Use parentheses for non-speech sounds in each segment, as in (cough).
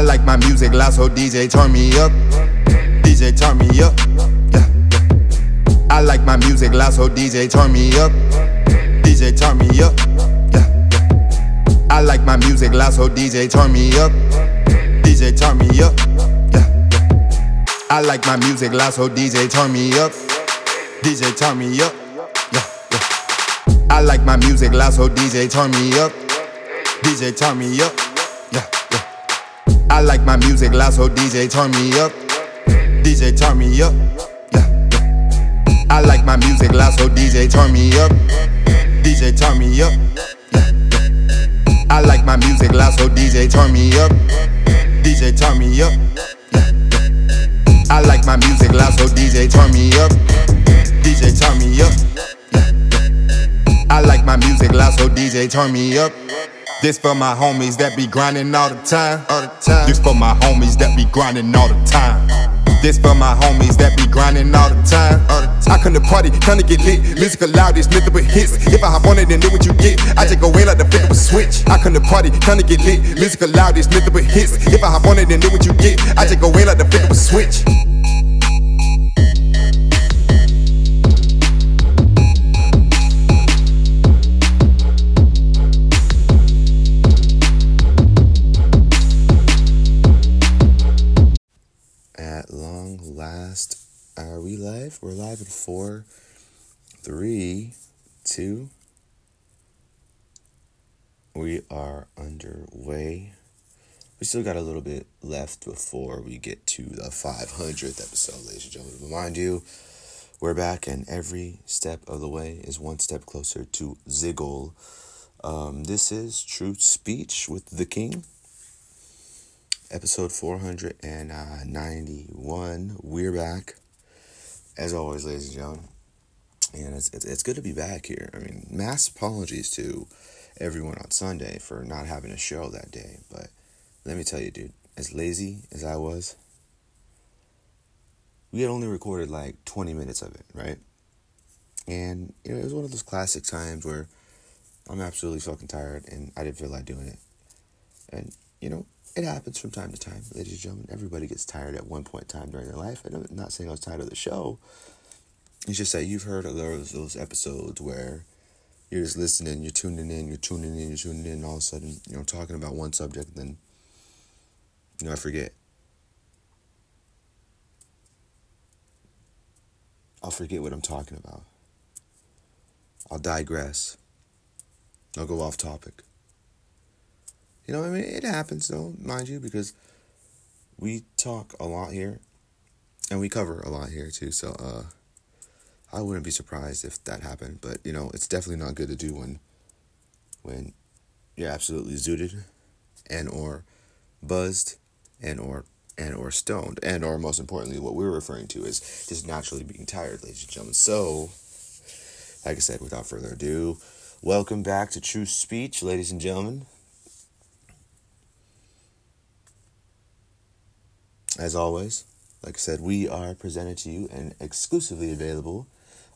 I like my music loud, so DJ turn me up. DJ turn me up. Yeah. I like my music loud, so DJ turn me up. DJ turn me up. Yeah. I like my music loud, so DJ turn me up. DJ turn me up. Yeah, yeah. I like my music loud, so DJ turn me up. DJ turn me up. Yeah, yeah. I like my music loud, so DJ turn me up. DJ turn me up. Yeah. I like my music loud, so DJ turn me up. DJ turn me up. Yeah. I like my music loud, so DJ turn me up. DJ turn me up. Yeah. I like my music loud, so DJ turn me up. DJ turn me up. I like my music loud, so DJ turn me up. DJ turn me up. I like my music loud, so DJ turn me up. This for my homies that be grinding all the time. All the time. This for my homies that be grinding all the time. This for my homies that be grinding all the time. All the time. I come to party, come to get lit. Music loud, it's nothing but hits. If I hop on it, then do what you get. I just go in like the flip of a switch. I come to party, come to get lit. Music loud, it's nothing but hits. If I hop on it, then do what you get. I just go in like the flip of a switch. Live? We're live in four, three, two. We are underway. We still got a little bit left before we get to the 500th episode, ladies and gentlemen. Remind you, we're back, and every step of the way is one step closer to Ziggle. Um, this is Truth Speech with the King episode 491. We're back, as always, ladies and gentlemen. And it's, it's, it's good to be back here. I mean, mass apologies to everyone on Sunday for not having a show that day. But let me tell you, dude, as lazy as I was, we had only recorded like 20 minutes of it, right? And you know, it was one of those classic times where I'm absolutely fucking tired and I didn't feel like doing it. And, you know, it happens from time to time, ladies and gentlemen. Everybody gets tired at one point in time during their life. And I'm not saying I was tired of the show. It's just that you've heard of those, those episodes where you're just listening, you're tuning in, you're tuning in, you're tuning in, and all of a sudden, you know, talking about one subject, and then, you know, I forget. I'll forget what I'm talking about. I'll digress. I'll go off topic. You know, I mean, it happens though, mind you, because we talk a lot here, and we cover a lot here too. So, uh, I wouldn't be surprised if that happened. But you know, it's definitely not good to do when, when you're absolutely zooted, and or buzzed, and or and or stoned, and or most importantly, what we're referring to is just naturally being tired, ladies and gentlemen. So, like I said, without further ado, welcome back to Truth Speech, ladies and gentlemen. As always, like I said, we are presented to you and exclusively available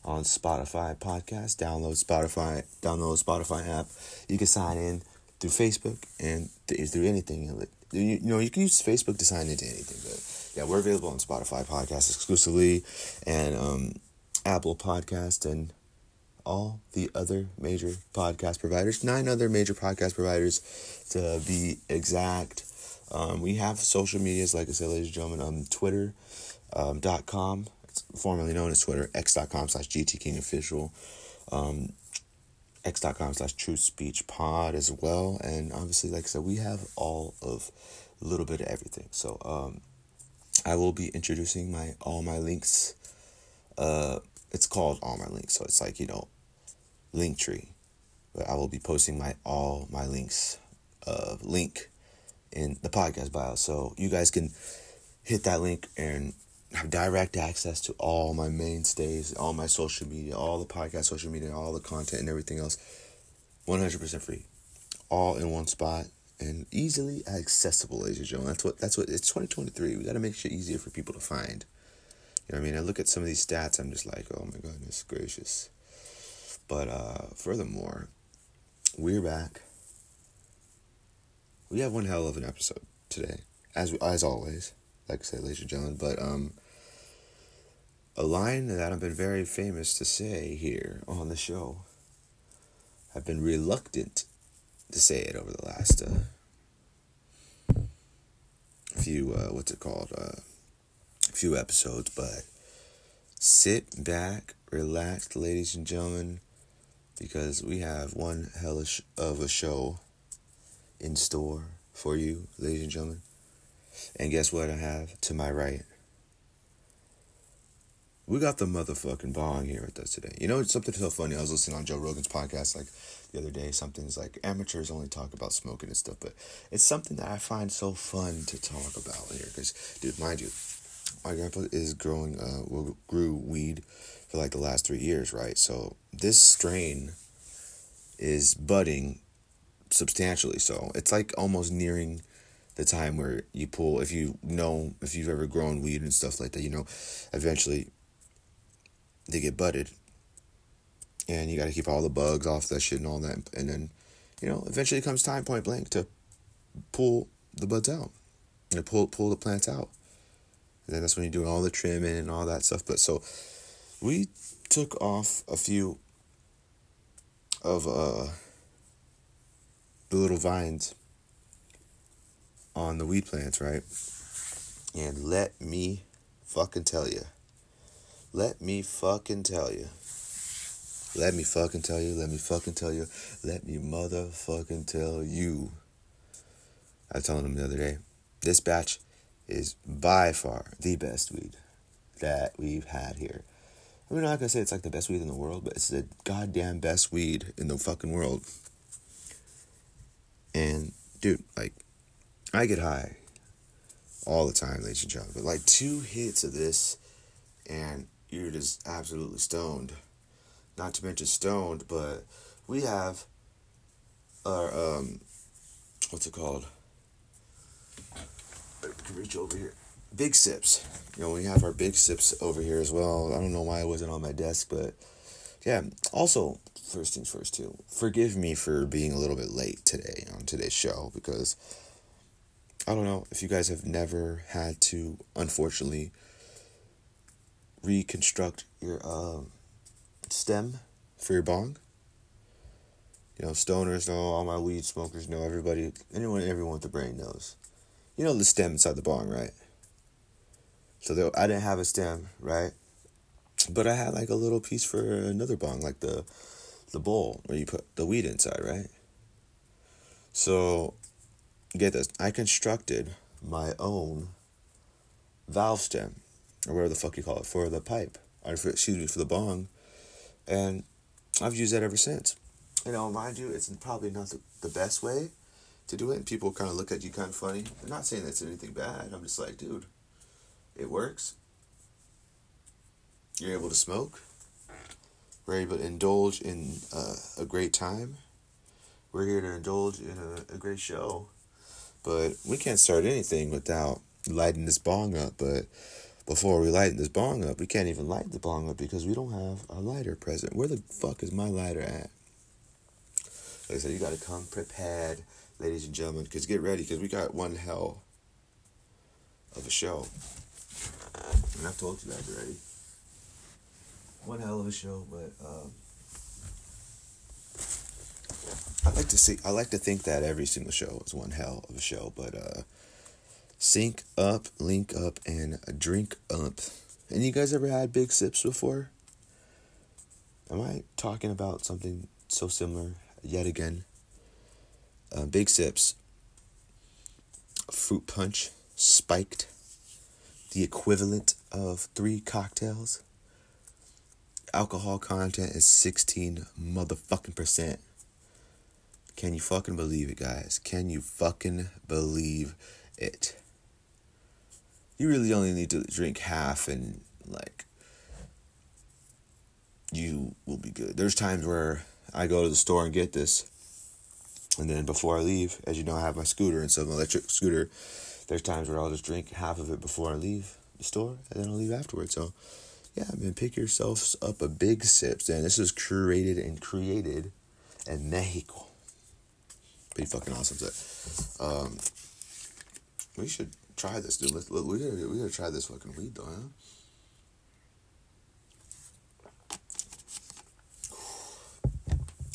on Spotify podcast. Download Spotify, download Spotify app. You can sign in through Facebook and th- through anything. You, you know, you can use Facebook to sign into anything. But yeah, we're available on Spotify podcast exclusively, and um, Apple Podcast and all the other major podcast providers. Nine other major podcast providers, to be exact. Um, we have social medias, like I said, ladies and gentlemen, um, Twitter um, dot com, it's formerly known as Twitter, x.com slash GTKingOfficial, King Official, um, x.com slash Truth Speech Pod as well. And obviously, like I said, we have all of a little bit of everything. So um, I will be introducing my all my links. Uh, it's called all my links, so it's like you know, link tree. But I will be posting my all my links, uh, link in the podcast bio. So you guys can hit that link and have direct access to all my mainstays, all my social media, all the podcast social media, all the content and everything else. 100% free. All in one spot and easily accessible, ladies and gentlemen. That's what that's what it's 2023. We got to make shit easier for people to find. You know what I mean? I look at some of these stats, I'm just like, "Oh my goodness gracious." But uh furthermore, we're back we have one hell of an episode today. as as always, like I said, ladies and gentlemen, but um, a line that I've been very famous to say here on the show. I've been reluctant to say it over the last uh, few uh, what's it called uh, few episodes, but sit back, relax, ladies and gentlemen, because we have one hellish of a show in store for you, ladies and gentlemen. And guess what I have to my right? We got the motherfucking bong here with us today. You know, it's something so funny. I was listening on Joe Rogan's podcast like the other day. Something's like amateurs only talk about smoking and stuff, but it's something that I find so fun to talk about here. Because, dude, mind you, my grandpa is growing, uh, grew weed for like the last three years, right? So this strain is budding substantially. So it's like almost nearing the time where you pull if you know if you've ever grown weed and stuff like that you know eventually they get budded. And you got to keep all the bugs off that shit and all that and then you know eventually comes time point blank to pull the buds out and pull pull the plants out. And then that's when you're doing all the trimming and all that stuff. But so we took off a few of uh the little vines on the weed plants, right? And let me fucking tell you. Let me fucking tell you. Let me fucking tell you. Let me fucking tell you. Let me motherfucking tell you. I was telling him the other day. This batch is by far the best weed that we've had here. I'm not gonna say it's like the best weed in the world, but it's the goddamn best weed in the fucking world. And dude, like I get high all the time, ladies and gentlemen. But like two hits of this, and you're just absolutely stoned. Not to mention stoned, but we have our um, what's it called? Can reach over here. Big sips. You know, we have our big sips over here as well. I don't know why it wasn't on my desk, but yeah. Also, first things first, too. Forgive me for being a little bit late today on today's show because I don't know if you guys have never had to, unfortunately, reconstruct your uh, stem for your bong. You know, stoners know, all my weed smokers know, everybody, anyone, everyone with the brain knows. You know the stem inside the bong, right? So there, I didn't have a stem, right? But I had like a little piece for another bong, like the the bowl where you put the weed inside, right? So get this, I constructed my own valve stem, or whatever the fuck you call it, for the pipe, or for, excuse me, for the bong, and I've used that ever since. You know, mind you, it's probably not the, the best way to do it, and people kind of look at you kind of funny. I'm not saying that's anything bad. I'm just like, dude, it works. You're able to smoke. We're able to indulge in uh, a great time. We're here to indulge in a, a great show. But we can't start anything without lighting this bong up. But before we light this bong up, we can't even light the bong up because we don't have a lighter present. Where the fuck is my lighter at? Like I said, you gotta come prepared, ladies and gentlemen, because get ready, because we got one hell of a show. And I've told you that already. One hell of a show, but um, I like to see. I like to think that every single show is one hell of a show, but uh, sync up, link up, and drink up. And you guys ever had big sips before? Am I talking about something so similar yet again? Uh, big sips, fruit punch, spiked, the equivalent of three cocktails. Alcohol content is 16 motherfucking percent. Can you fucking believe it, guys? Can you fucking believe it? You really only need to drink half and, like, you will be good. There's times where I go to the store and get this, and then before I leave, as you know, I have my scooter and some electric scooter. There's times where I'll just drink half of it before I leave the store, and then I'll leave afterwards. So, yeah, I mean, pick yourself up a big sip. And this is curated and created in Mexico pretty fucking awesome. So, um, we should try this, dude. Let's, look, we gotta we gotta try this fucking weed though, huh?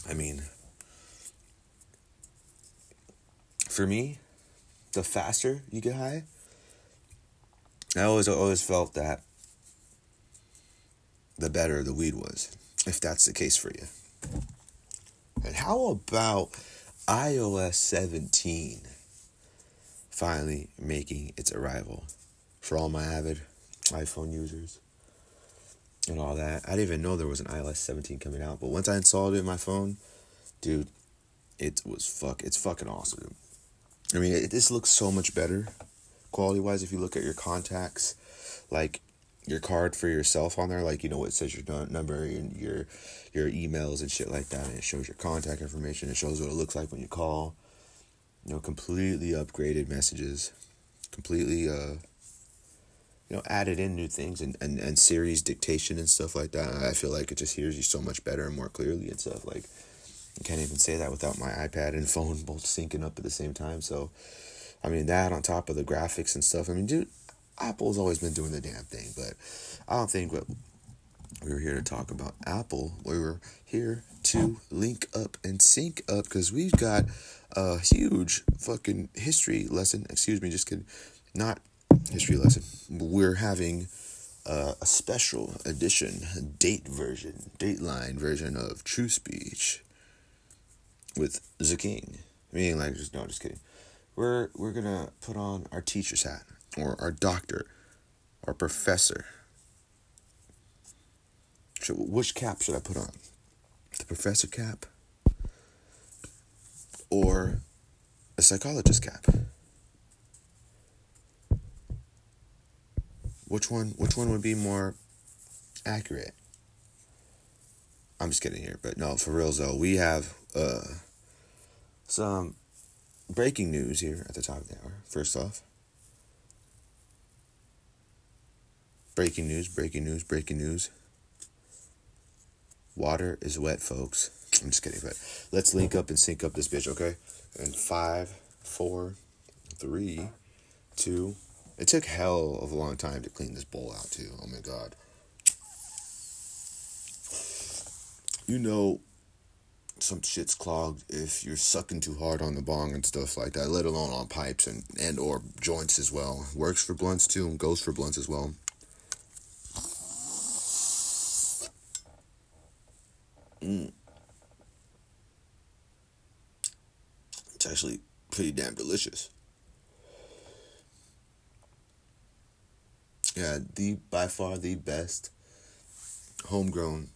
I mean, for me, the faster you get high, I always always felt that the better the weed was, if that's the case for you. And how about iOS 17 finally making its arrival for all my avid iPhone users and all that? I didn't even know there was an iOS 17 coming out, but once I installed it in my phone, dude, it was fuck. It's fucking awesome. I mean, it, this looks so much better quality wise if you look at your contacts, like your card for yourself on there, like you know what it says your number and your your emails and shit like that, and it shows your contact information. It shows what it looks like when you call. You know, completely upgraded messages, completely uh, you know, added in new things and, and, and Siri's dictation and stuff like that. I feel like it just hears you so much better and more clearly and stuff. Like, I can't even say that without my iPad and (laughs) phone both syncing up at the same time. So, I mean, that on top of the graphics and stuff. I mean, dude, Apple's always been doing the damn thing, but I don't think what we were here to talk about Apple. We were here to link up and sync up because we've got a huge fucking history lesson. Excuse me, just kidding. Not history lesson. We're having uh, a special edition, date version, dateline version of Truth Speech with the King. Meaning, like, just no, just kidding. We're we're gonna put on our teacher's hat or our doctor, our professor. So which cap should I put on? The professor cap or a psychologist cap? Which one which one would be more accurate? I'm just kidding here, but no, for real though, we have uh some breaking news here at the top of the hour. First off, breaking news, breaking news, breaking news. Water is wet, folks. (tsk) I'm just kidding, but let's link up and sync up this bitch, okay? And five, four, three, two, it took hell of a long time to clean this bowl out too. Oh my god. You know some shit's clogged if you're sucking too hard on the bong and stuff like that, let alone on pipes and, and or joints as well. Works for blunts too and goes for blunts as well. Mm. It's actually pretty damn delicious. yeah, the by far the best homegrown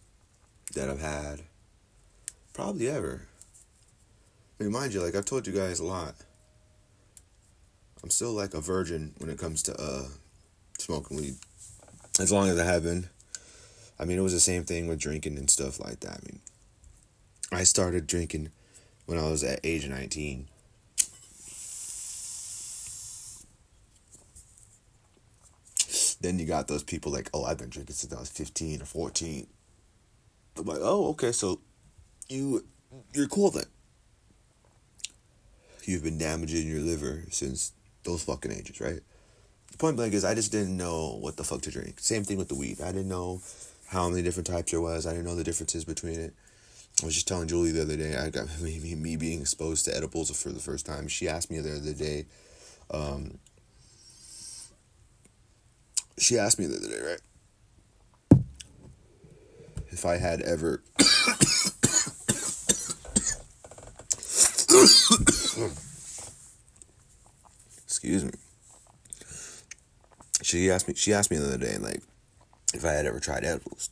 that I've had probably ever. I mean, mind you, like I've told you guys a lot. I'm still like a virgin when it comes to uh smoking weed. As long as I have been. I mean, it was the same thing with drinking and stuff like that. I mean, I started drinking when I was at age 19. Then you got those people like, oh, I've been drinking since I was 15 or 14. I'm like, oh, okay, so you you're cool then. You've been damaging your liver since those fucking ages, right? The point blank is I just didn't know what the fuck to drink. Same thing with the weed. I didn't know how many different types there was. I didn't know the differences between it. I was just telling Julie the other day, I got (laughs) me, me being exposed to edibles for the first time. She asked me the other day, um, she asked me the other day, right? If I had ever. (coughs) Excuse me. She asked me. She asked me the other day, like, I had ever tried edibles.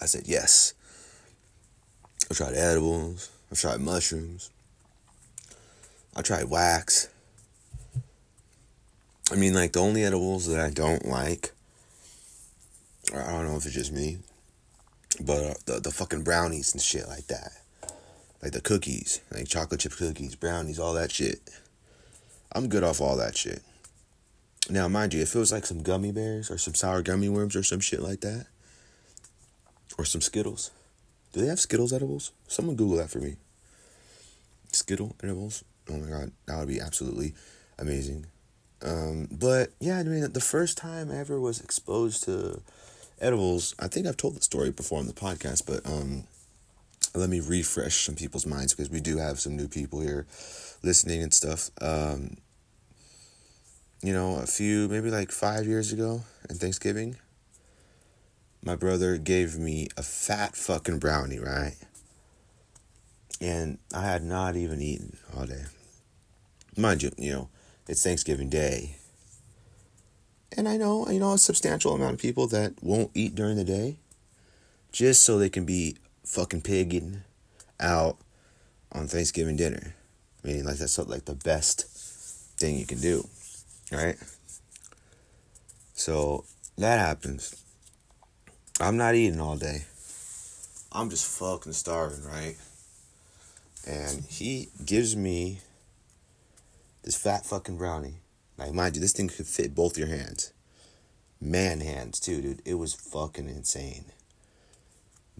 I said yes. I've tried edibles. I've tried mushrooms. I tried wax. I mean, like the only edibles that I don't like, I don't know if it's just me, but uh, the the fucking brownies and shit like that, like the cookies, like chocolate chip cookies, brownies, all that shit. I'm good off all that shit. Now, mind you, if it was like some gummy bears or some sour gummy worms or some shit like that, or some Skittles. Do they have Skittles edibles? Someone Google that for me. Skittle edibles. Oh my god, that would be absolutely amazing. Um, but yeah, I mean, the first time I ever was exposed to edibles, I think I've told the story before on the podcast, but um, let me refresh some people's minds because we do have some new people here listening and stuff. Um, you know, a few, maybe like five years ago in Thanksgiving, my brother gave me a fat fucking brownie, right? And I had not even eaten all day. Mind you, you know, it's Thanksgiving Day. And I know, you know, a substantial amount of people that won't eat during the day just so they can be fucking pigging out on Thanksgiving dinner. Meaning like that's like the best thing you can do. Right? So that happens. I'm not eating all day. I'm just fucking starving, right? And he gives me this fat fucking brownie. Like, mind you, this thing could fit both your hands. Man hands, too, dude. It was fucking insane.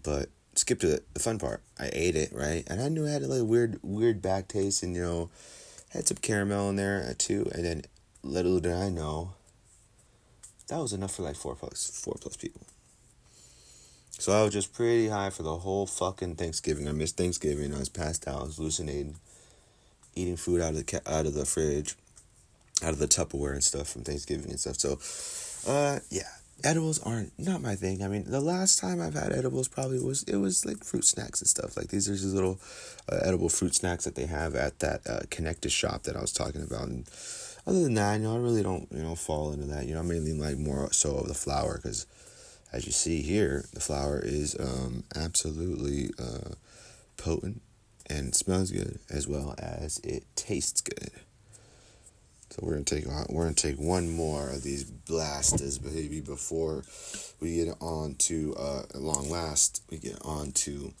But skip to the, fun part. I ate it, right? And I knew it had a like weird, weird back taste and, you know, had some caramel in there, uh, too. And then, little did I know, that was enough for like four plus, four plus people. So I was just pretty high for the whole fucking Thanksgiving. I missed Thanksgiving. I was passed out. I was hallucinating, eating food out of the out of the fridge, out of the Tupperware and stuff from Thanksgiving and stuff. So, uh, yeah, edibles aren't not my thing. I mean, the last time I've had edibles probably was it was like fruit snacks and stuff. Like these are just little uh, edible fruit snacks that they have at that uh, Connected shop that I was talking about. And other than that, you know, I really don't you know fall into that. You know, I mainly like more so of the flower because as you see here, the flower is um, absolutely uh, potent and smells good as well as it tastes good. So we're gonna take we're gonna take one more of these blasters, baby, before we get on to uh, long last we get on to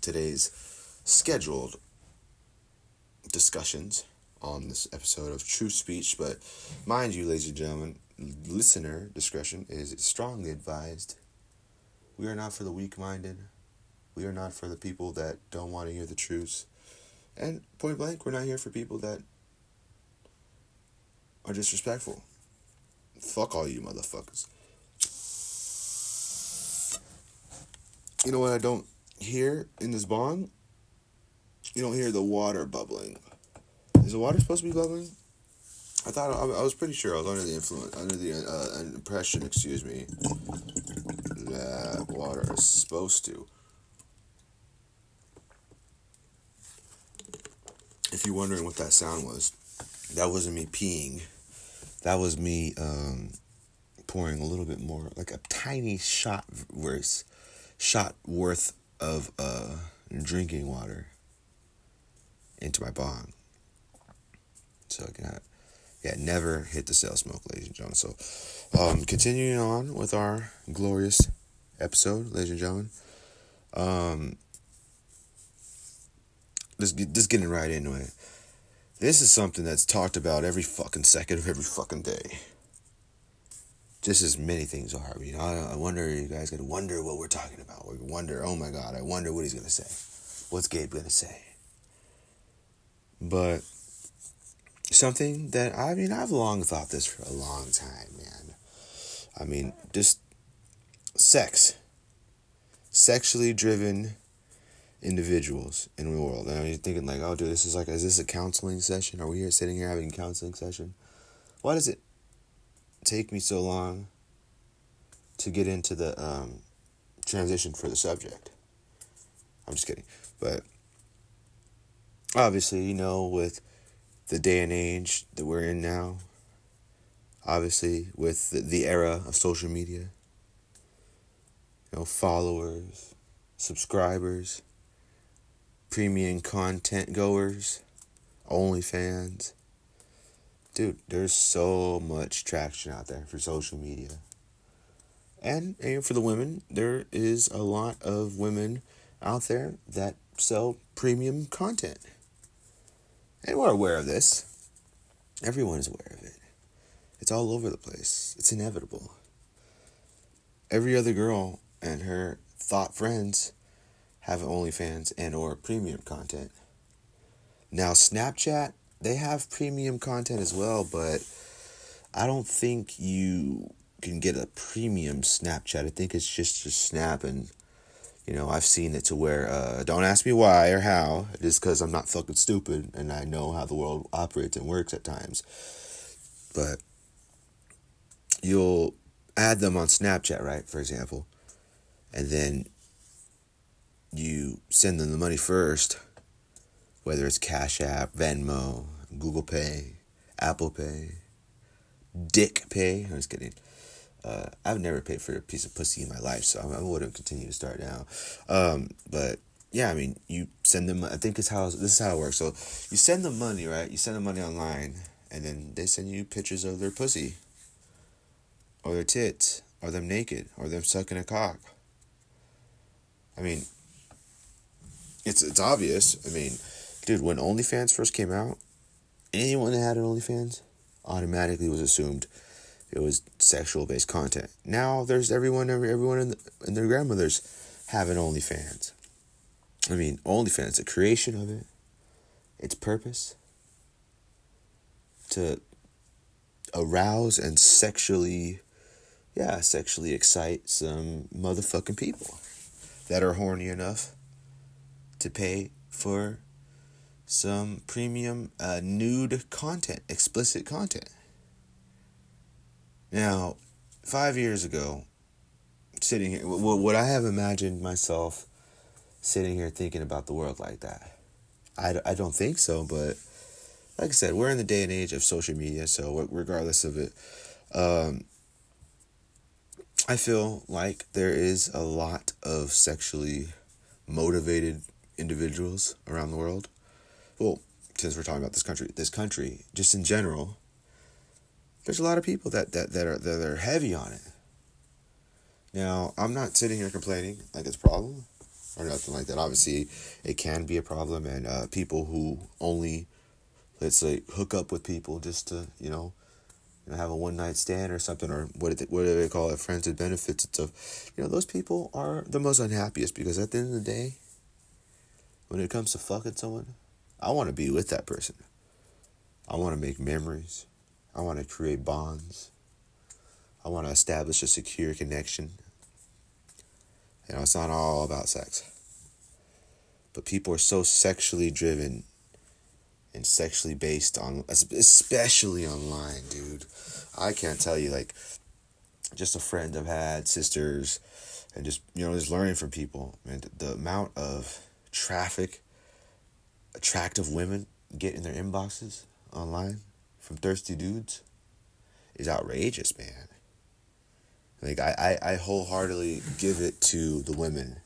today's scheduled discussions on this episode of Truth Speech. But mind you, ladies and gentlemen, listener discretion is strongly advised. We are not for the weak minded. We are not for the people that don't want to hear the truth. And point blank, we're not here for people that are disrespectful. Fuck all you motherfuckers. You know what I don't hear in this bong? You don't hear the water bubbling. Is the water supposed to be bubbling? I thought I, was pretty sure I was under the influence, under the uh, impression, excuse me, that water is supposed to. If you're wondering what that sound was, that wasn't me peeing. That was me um, pouring a little bit more, like a tiny shot worth, shot worth of uh, drinking water into my bong. So I can yeah, never hit the sale smoke, ladies and gentlemen. So, um, continuing on with our glorious episode, ladies and gentlemen. Um, just, just getting right into it. This is something that's talked about every fucking second of every fucking day. Just as many things are. You know, I, I wonder, you guys gotta wonder what we're talking about. We wonder, oh my god, I wonder what he's gonna say. What's Gabe gonna say? But something that I mean I've long thought this for a long time, man. I mean, just sex, sexually driven individuals in the world. And you're thinking like, oh, dude, this is like, is this a counseling session? Are we here sitting here having a counseling session? Why does it take me so long to get into the um, transition for the subject? I'm just kidding, but obviously, you know, with the day and age that we're in now, obviously, with the, the era of social media, you know, followers, subscribers, premium content goers, OnlyFans. Dude, there's so much traction out there for social media. And, and for the women, there is a lot of women out there that sell premium content. And we're aware of this. Everyone is aware of it. It's all over the place. It's inevitable. Every other girl and her thought friends have OnlyFans and or premium content. Now Snapchat, they have premium content as well, but I don't think you can get a premium Snapchat. I think it's just a snap and you know, I've seen it to where uh, don't ask me why or how, just because I'm not fucking stupid and I know how the world operates and works at times. But you'll add them on Snapchat, right? For example, and then you send them the money first, whether it's Cash App, Venmo, Google Pay, Apple Pay, Dick Pay. I'm just kidding. Uh, I've never paid for a piece of pussy in my life, so I, wouldn't continue to start now. Um, but yeah, I mean, you send them. I think it's how this is how it works. So you send them money, right? You send them money online, and then they send you pictures of their pussy, or their tits, or them naked, or them sucking a cock. I mean, it's it's obvious. I mean, dude, when OnlyFans first came out, anyone that had an OnlyFans automatically was assumed it was sexual based content. Now there's everyone, every, everyone in the, and their grandmothers having OnlyFans. I mean, OnlyFans, the creation of it, its purpose to arouse and sexually, yeah, sexually excite some motherfucking people that are horny enough to pay for some premium uh, nude content, explicit content. Now, five years ago, sitting here, would I have imagined myself sitting here thinking about the world like that? I, I don't think so, but like I said, we're in the day and age of social media, so regardless of it, um, I feel like there is a lot of sexually motivated individuals around the world. Well, since we're talking about this country, this country, just in general, there's a lot of people that, that, that are that are heavy on it. Now, I'm not sitting here complaining like it's a problem or nothing like that. Obviously, it can be a problem, and uh, people who only, let's say, hook up with people just to, you know, you know have a one night stand or something, or what, what do they call it, friends with benefits and stuff. You know, those people are the most unhappiest because at the end of the day, when it comes to fucking someone, I want to be with that person. I want to make memories. I want to create bonds. I want to establish a secure connection. You know, it's not all about sex. But people are so sexually driven and sexually based on, especially online, dude. I can't tell you, like, just a friend I've had, sisters, and just, you know, just learning from people. And the amount of traffic, attractive women get in their inboxes online from thirsty dudes is outrageous, man. Like I, I, I wholeheartely give it to the women.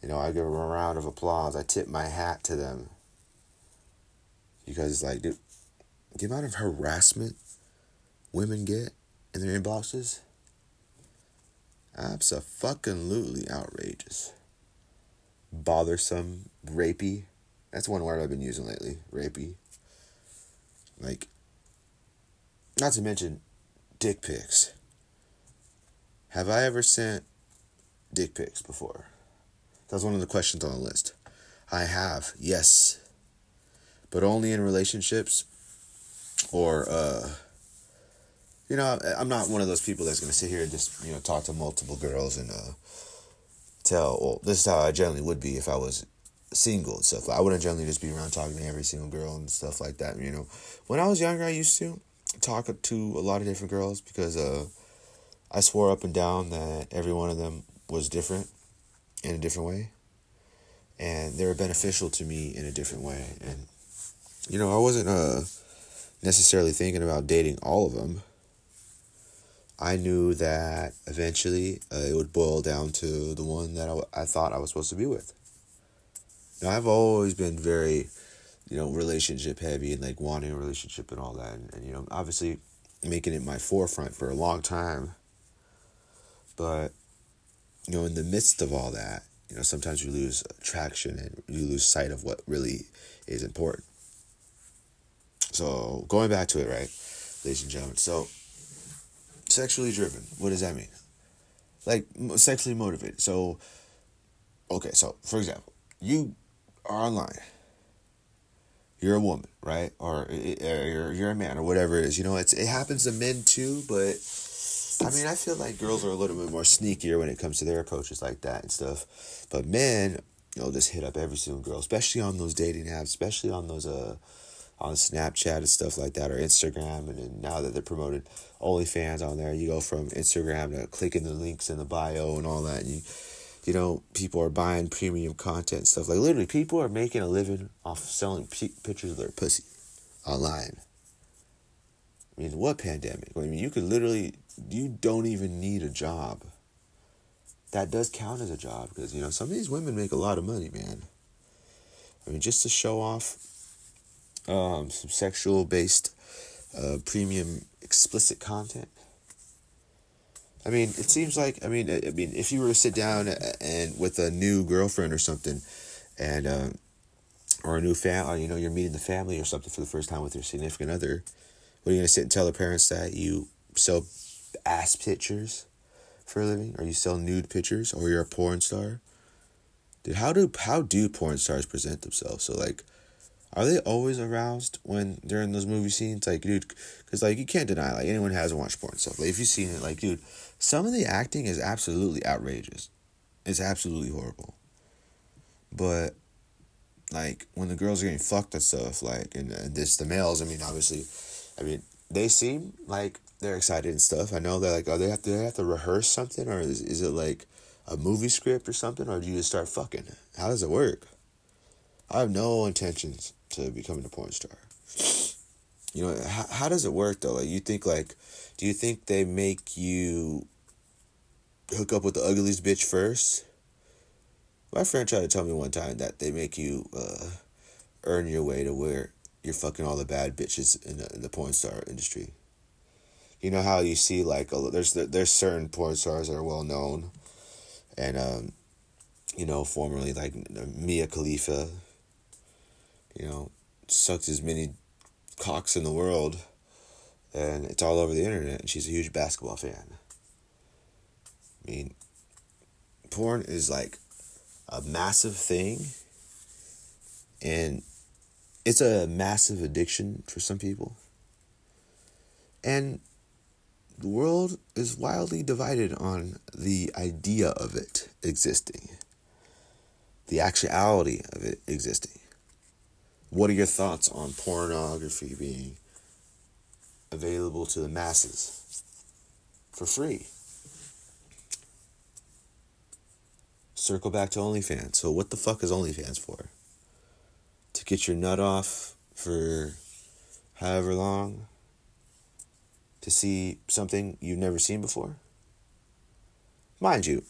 You know, I give them a round of applause. I tip my hat to them. Because like dude, the amount of harassment women get in their inboxes, absolutely outrageous. Bothersome, rapey. That's one word I've been using lately. Rapey. Like not to mention dick pics. Have I ever sent dick pics before? That was one of the questions on the list. I have, yes. But only in relationships or uh you know, I'm not one of those people that's going to sit here and just, you know, talk to multiple girls and uh tell, well, this is how I generally would be if I was single and stuff. I wouldn't generally just be around talking to every single girl and stuff like that, you know. When I was younger, I used to talk to a lot of different girls because uh, I swore up and down that every one of them was different in a different way. And they were beneficial to me in a different way. And, you know, I wasn't uh, necessarily thinking about dating all of them. I knew that eventually uh, it would boil down to the one that I, I thought I was supposed to be with. Now, I've always been very you know, relationship heavy and like wanting a relationship and all that. And, and, you know, obviously making it my forefront for a long time. But, you know, in the midst of all that, you know, sometimes you lose traction and you lose sight of what really is important. So, going back to it, right, ladies and gentlemen. So, sexually driven, what does that mean? Like, sexually motivated. So, okay, so for example, you are online you're a woman, right? Or, or you're a man, or whatever it is. You know, it's it happens to men too, but I mean, I feel like girls are a little bit more sneakier when it comes to their approaches like that and stuff. But men, you know, just hit up every single girl, especially on those dating apps, especially on those uh on Snapchat and stuff like that, or Instagram. And then now that they're promoted OnlyFans on there, you go from Instagram to clicking the links in the bio and all that. And you, you know, people are buying premium content stuff. Like literally, people are making a living off selling p- pictures of their pussy online. I mean, what pandemic? I mean, you could literally, you don't even need a job. That does count as a job because, you know, some of these women make a lot of money, man. I mean, just to show off um, some sexual based uh, premium explicit content. I mean, it seems like I mean, I mean, if you were to sit down and with a new girlfriend or something, and uh, or a new family, you know, you're meeting the family or something for the first time with your significant other, what are you gonna sit and tell the parents that you sell ass pictures for a living, or you sell nude pictures, or you're a porn star? Dude, how do how do porn stars present themselves? So like are they always aroused when they're in those movie scenes? Like, dude, because like you can't deny like anyone hasn't watched porn stuff. Like if you've seen it, like dude, some of the acting is absolutely outrageous. It's absolutely horrible. But like when the girls are getting fucked and stuff, like and, and this the males. I mean, obviously, I mean they seem like they're excited and stuff. I know they're like oh they have to they have to rehearse something or is is it like a movie script or something or do you just start fucking? How does it work? I have no intentions to becoming a porn star. You know, how, how does it work though? Like, you think, like, do you think they make you hook up with the ugliest bitch first? My friend tried to tell me one time that they make you uh, earn your way to where you're fucking all the bad bitches in the, in the porn star industry. You know how you see like a, there's there's certain porn stars that are well known, and um, you know formerly like Mia Khalifa, you know, sucked as many cocks in the world, and it's all over the internet. And she's a huge basketball fan. I mean, porn is like a massive thing, and it's a massive addiction for some people. And the world is wildly divided on the idea of it existing, the actuality of it existing. What are your thoughts on pornography being available to the masses for free? Circle back to OnlyFans. So, what the fuck is OnlyFans for? To get your nut off for however long? To see something you've never seen before? Mind you,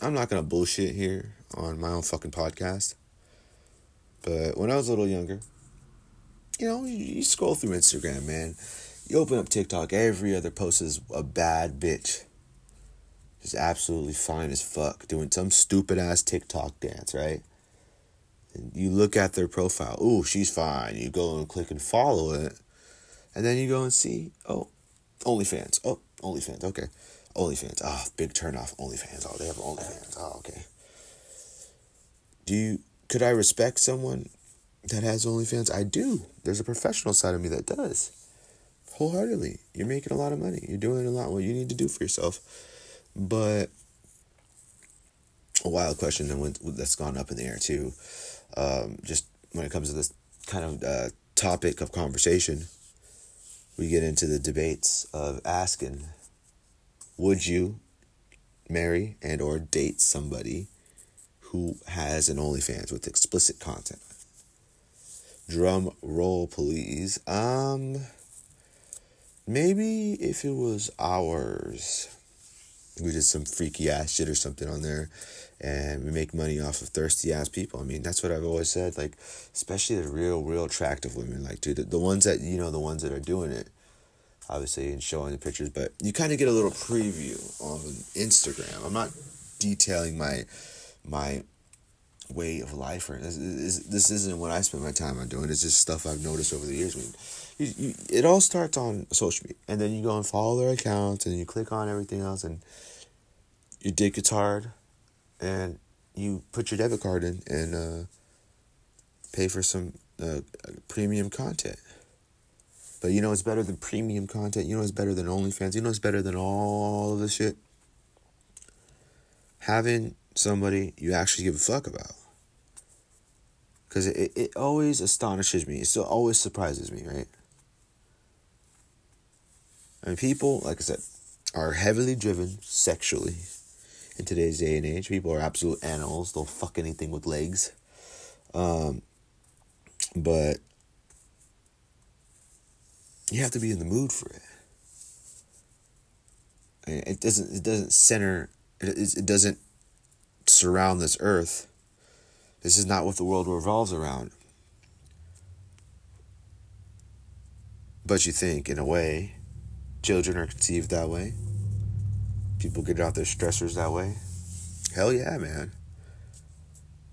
I'm not gonna bullshit here on my own fucking podcast. But when I was a little younger, you know, you, you scroll through Instagram, man. You open up TikTok, every other post is a bad bitch. Just absolutely fine as fuck, doing some stupid ass TikTok dance, right? And you look at their profile, ooh, she's fine. You go and click and follow it. And then you go and see, oh, OnlyFans. Oh, OnlyFans, okay. OnlyFans. Ah, oh, big turn off. OnlyFans. Oh, they have OnlyFans. Oh, okay. Do you could I respect someone that has OnlyFans? I do. There's a professional side of me that does. Wholeheartedly. You're making a lot of money. You're doing a lot what you need to do for yourself. But a wild question that that's gone up in the air too. Um, just when it comes to this kind of uh, topic of conversation, we get into the debates of asking, would you marry and or date somebody who has an OnlyFans with explicit content. Drum roll, please. Um, maybe if it was ours, we did some freaky ass shit or something on there, and we make money off of thirsty ass people. I mean, that's what I've always said. Like, especially the real, real attractive women. Like, dude, the, the ones that you know, the ones that are doing it obviously and showing the pictures, but you kind of get a little preview on Instagram. I'm not detailing my my way of life or this, this, this isn't what I spend my time on doing. It's just stuff I've noticed over the years. Mean, you, you, it all starts on social media, and then you go and follow their accounts, and you click on everything else, and your dick gets hard, and you put your debit card in and uh, pay for some uh, premium content. But you know it's better than premium content. You know it's better than OnlyFans. You know it's better than all of this shit. Having somebody you actually give a fuck about. Because it, it always astonishes me. It still always surprises me, right? Mean, people, like I said, are heavily driven sexually in today's day and age. People are absolute animals. They'll fuck anything with legs. Um, but you have to be in the mood for it. It doesn't. It doesn't center. It, it doesn't surround this earth. This is not what the world revolves around. But you think, in a way, children are conceived that way. People get out their stressors that way. Hell yeah, man.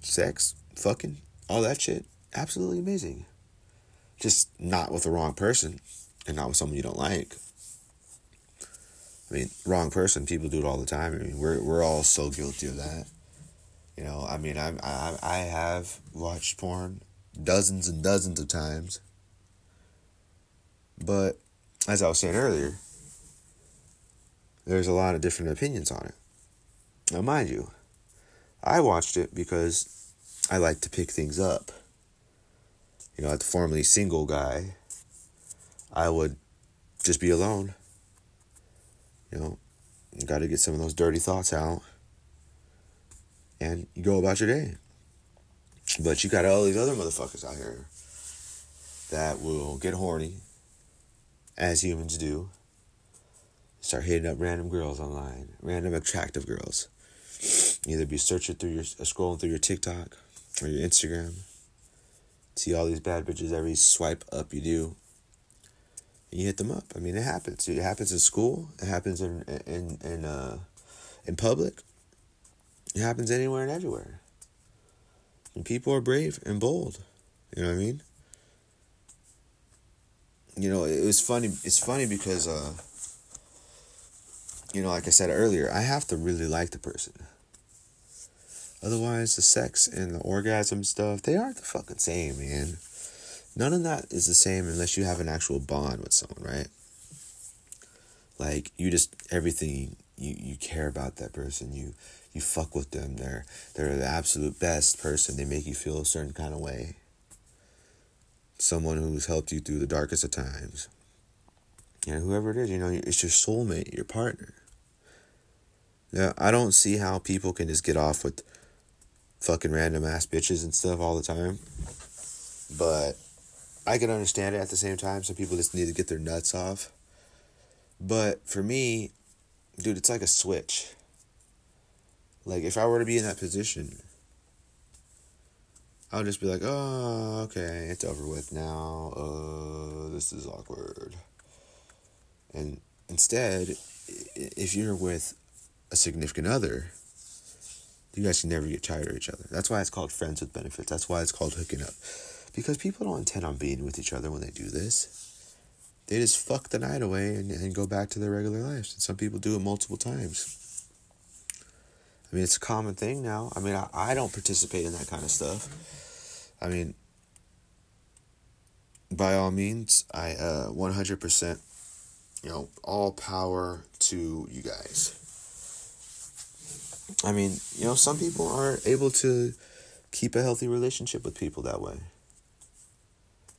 Sex, fucking, all that shit, absolutely amazing. Just not with the wrong person and not with someone you don't like. I mean, wrong person. People do it all the time. I mean, we're we're all so guilty of that. You know, I mean, I I I have watched porn dozens and dozens of times. But as I was saying earlier, there's a lot of different opinions on it. Now, mind you, I watched it because I like to pick things up. You know, as the formerly single guy, I would just be alone. You know, got to get some of those dirty thoughts out. And you go about your day. But you got all these other motherfuckers out here that will get horny, as humans do. Start hitting up random girls online, random attractive girls. Either be searching through your, uh, scrolling through your TikTok or your Instagram. See all these bad bitches every swipe up you do and you hit them up. I mean, it happens. It happens in school. It happens in in in uh, in public. It happens anywhere and everywhere. And people are brave and bold. You know what I mean? You know, it was funny. It's funny because, uh, you know, like I said earlier, I have to really like the person. Otherwise, the sex and the orgasm stuff, they aren't the fucking same, man none of that is the same unless you have an actual bond with someone, right? Like you just everything you, you care about that person. You you fuck with them. They're they're the absolute best person. They make you feel a certain kind of way. Someone who's helped you through the darkest of times. And whoever it is, you know, it's your soulmate, your partner. Now, I don't see how people can just get off with fucking random ass bitches and stuff all the time. But I can understand it at the same time. Some people just need to get their nuts off. But for me, dude, it's like a switch. Like if I were to be in that position, I would just be like, oh, okay, it's over with now. Uh, this is awkward. And instead, if you're with a significant other, you guys can never get tired of each other. That's why it's called friends with benefits. That's why it's called hooking up. Because people don't intend on being with each other when they do this. They just fuck the night away and, and go back to their regular lives. And some people do it multiple times. I mean, it's a common thing now. I mean, I, I don't participate in that kind of stuff. I mean, by all means, I uh, 100%, you know, all power to you guys. I mean, you know, some people aren't able to keep a healthy relationship with people that way.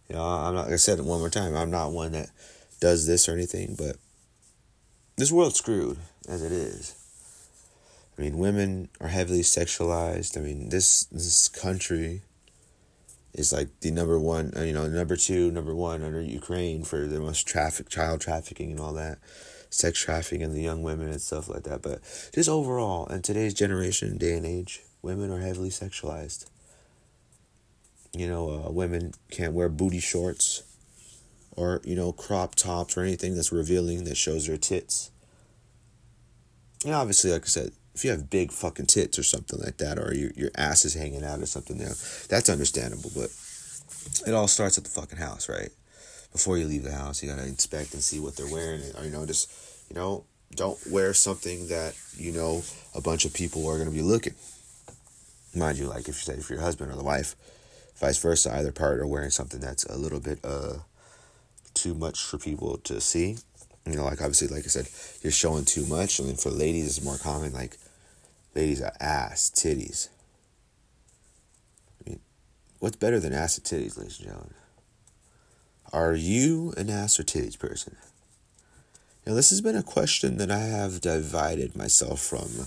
You know, I'm not. Like I said it one more time. I'm not one that does this or anything, but this world's screwed as it is. I mean, women are heavily sexualized. I mean, this this country is like the number one, uh, you know, number two, number one under Ukraine for the most traffic, child trafficking and all that, sex trafficking and the young women and stuff like that. But just overall, in today's generation, day and age, women are heavily sexualized. You know, uh, women can't wear booty shorts or, you know, crop tops or anything that's revealing that shows their tits. And obviously, like I said, if you have big fucking tits or something like that, or your, your ass is hanging out or something, there, that's understandable. But it all starts at the fucking house, right? Before you leave the house, you gotta inspect and see what they're wearing, or you know, just you know, don't wear something that you know a bunch of people are gonna be looking. Mind you, like if you said if your husband or the wife vice versa. Either part are wearing something that's a little bit uh too much for people to see. You know, like obviously, like I said, you're showing too much. I mean, for ladies, it's more common. Like, ladies are ass, titties. I mean, what's better than ass and titties, ladies and gentlemen? Are you an ass or titties person? Now, this has been a question that I have divided myself from.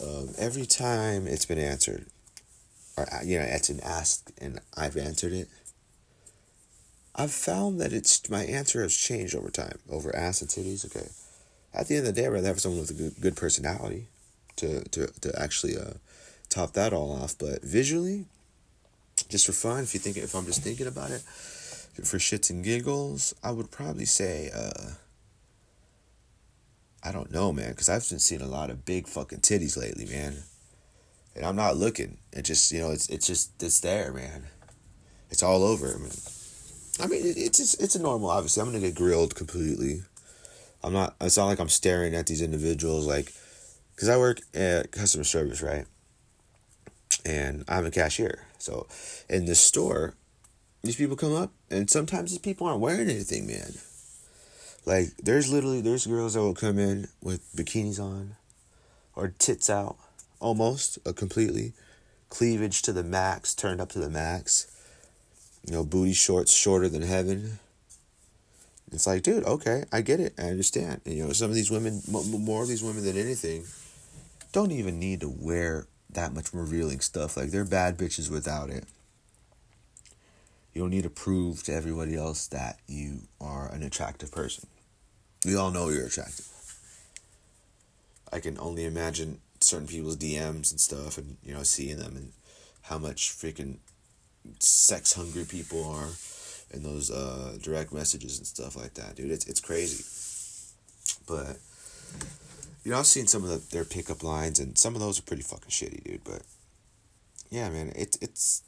Um, every time it's been answered, or you know, it's been asked and I've answered it. I've found that it's my answer has changed over time. Over ass and titties, okay. At the end of the day, I'd rather have someone with a good, good personality to to to actually uh, top that all off. But visually, just for fun, if you think if I'm just thinking about it, for shits and giggles, I would probably say. Uh, I don't know, man, because I've been seeing a lot of big fucking titties lately, man. And I'm not looking. It just, you know, it's it's just it's there, man. It's all over. I mean, I mean, it, it's just, it's a normal. Obviously, I'm gonna get grilled completely. I'm not. It's not like I'm staring at these individuals like, because I work at customer service, right? And I'm a cashier. So, in this store, these people come up, and sometimes these people aren't wearing anything, man. Like, there's literally there's girls that will come in with bikinis on, or tits out, almost uh, completely, cleavage to the max, turned up to the max you know, booty shorts shorter than heaven. It's like, dude, okay, I get it. I understand. And, you know, some of these women, more of these women than anything, don't even need to wear that much revealing stuff. Like, they're bad bitches without it. You don't need to prove to everybody else that you are an attractive person. We all know you're attractive. I can only imagine certain people's DMs and stuff and, you know, seeing them and how much freaking sex hungry people are in those uh, direct messages and stuff like that, dude. It's it's crazy. But you know, I've seen some of the, their pickup lines, and some of those are pretty fucking shitty, dude. But yeah, man, it's it's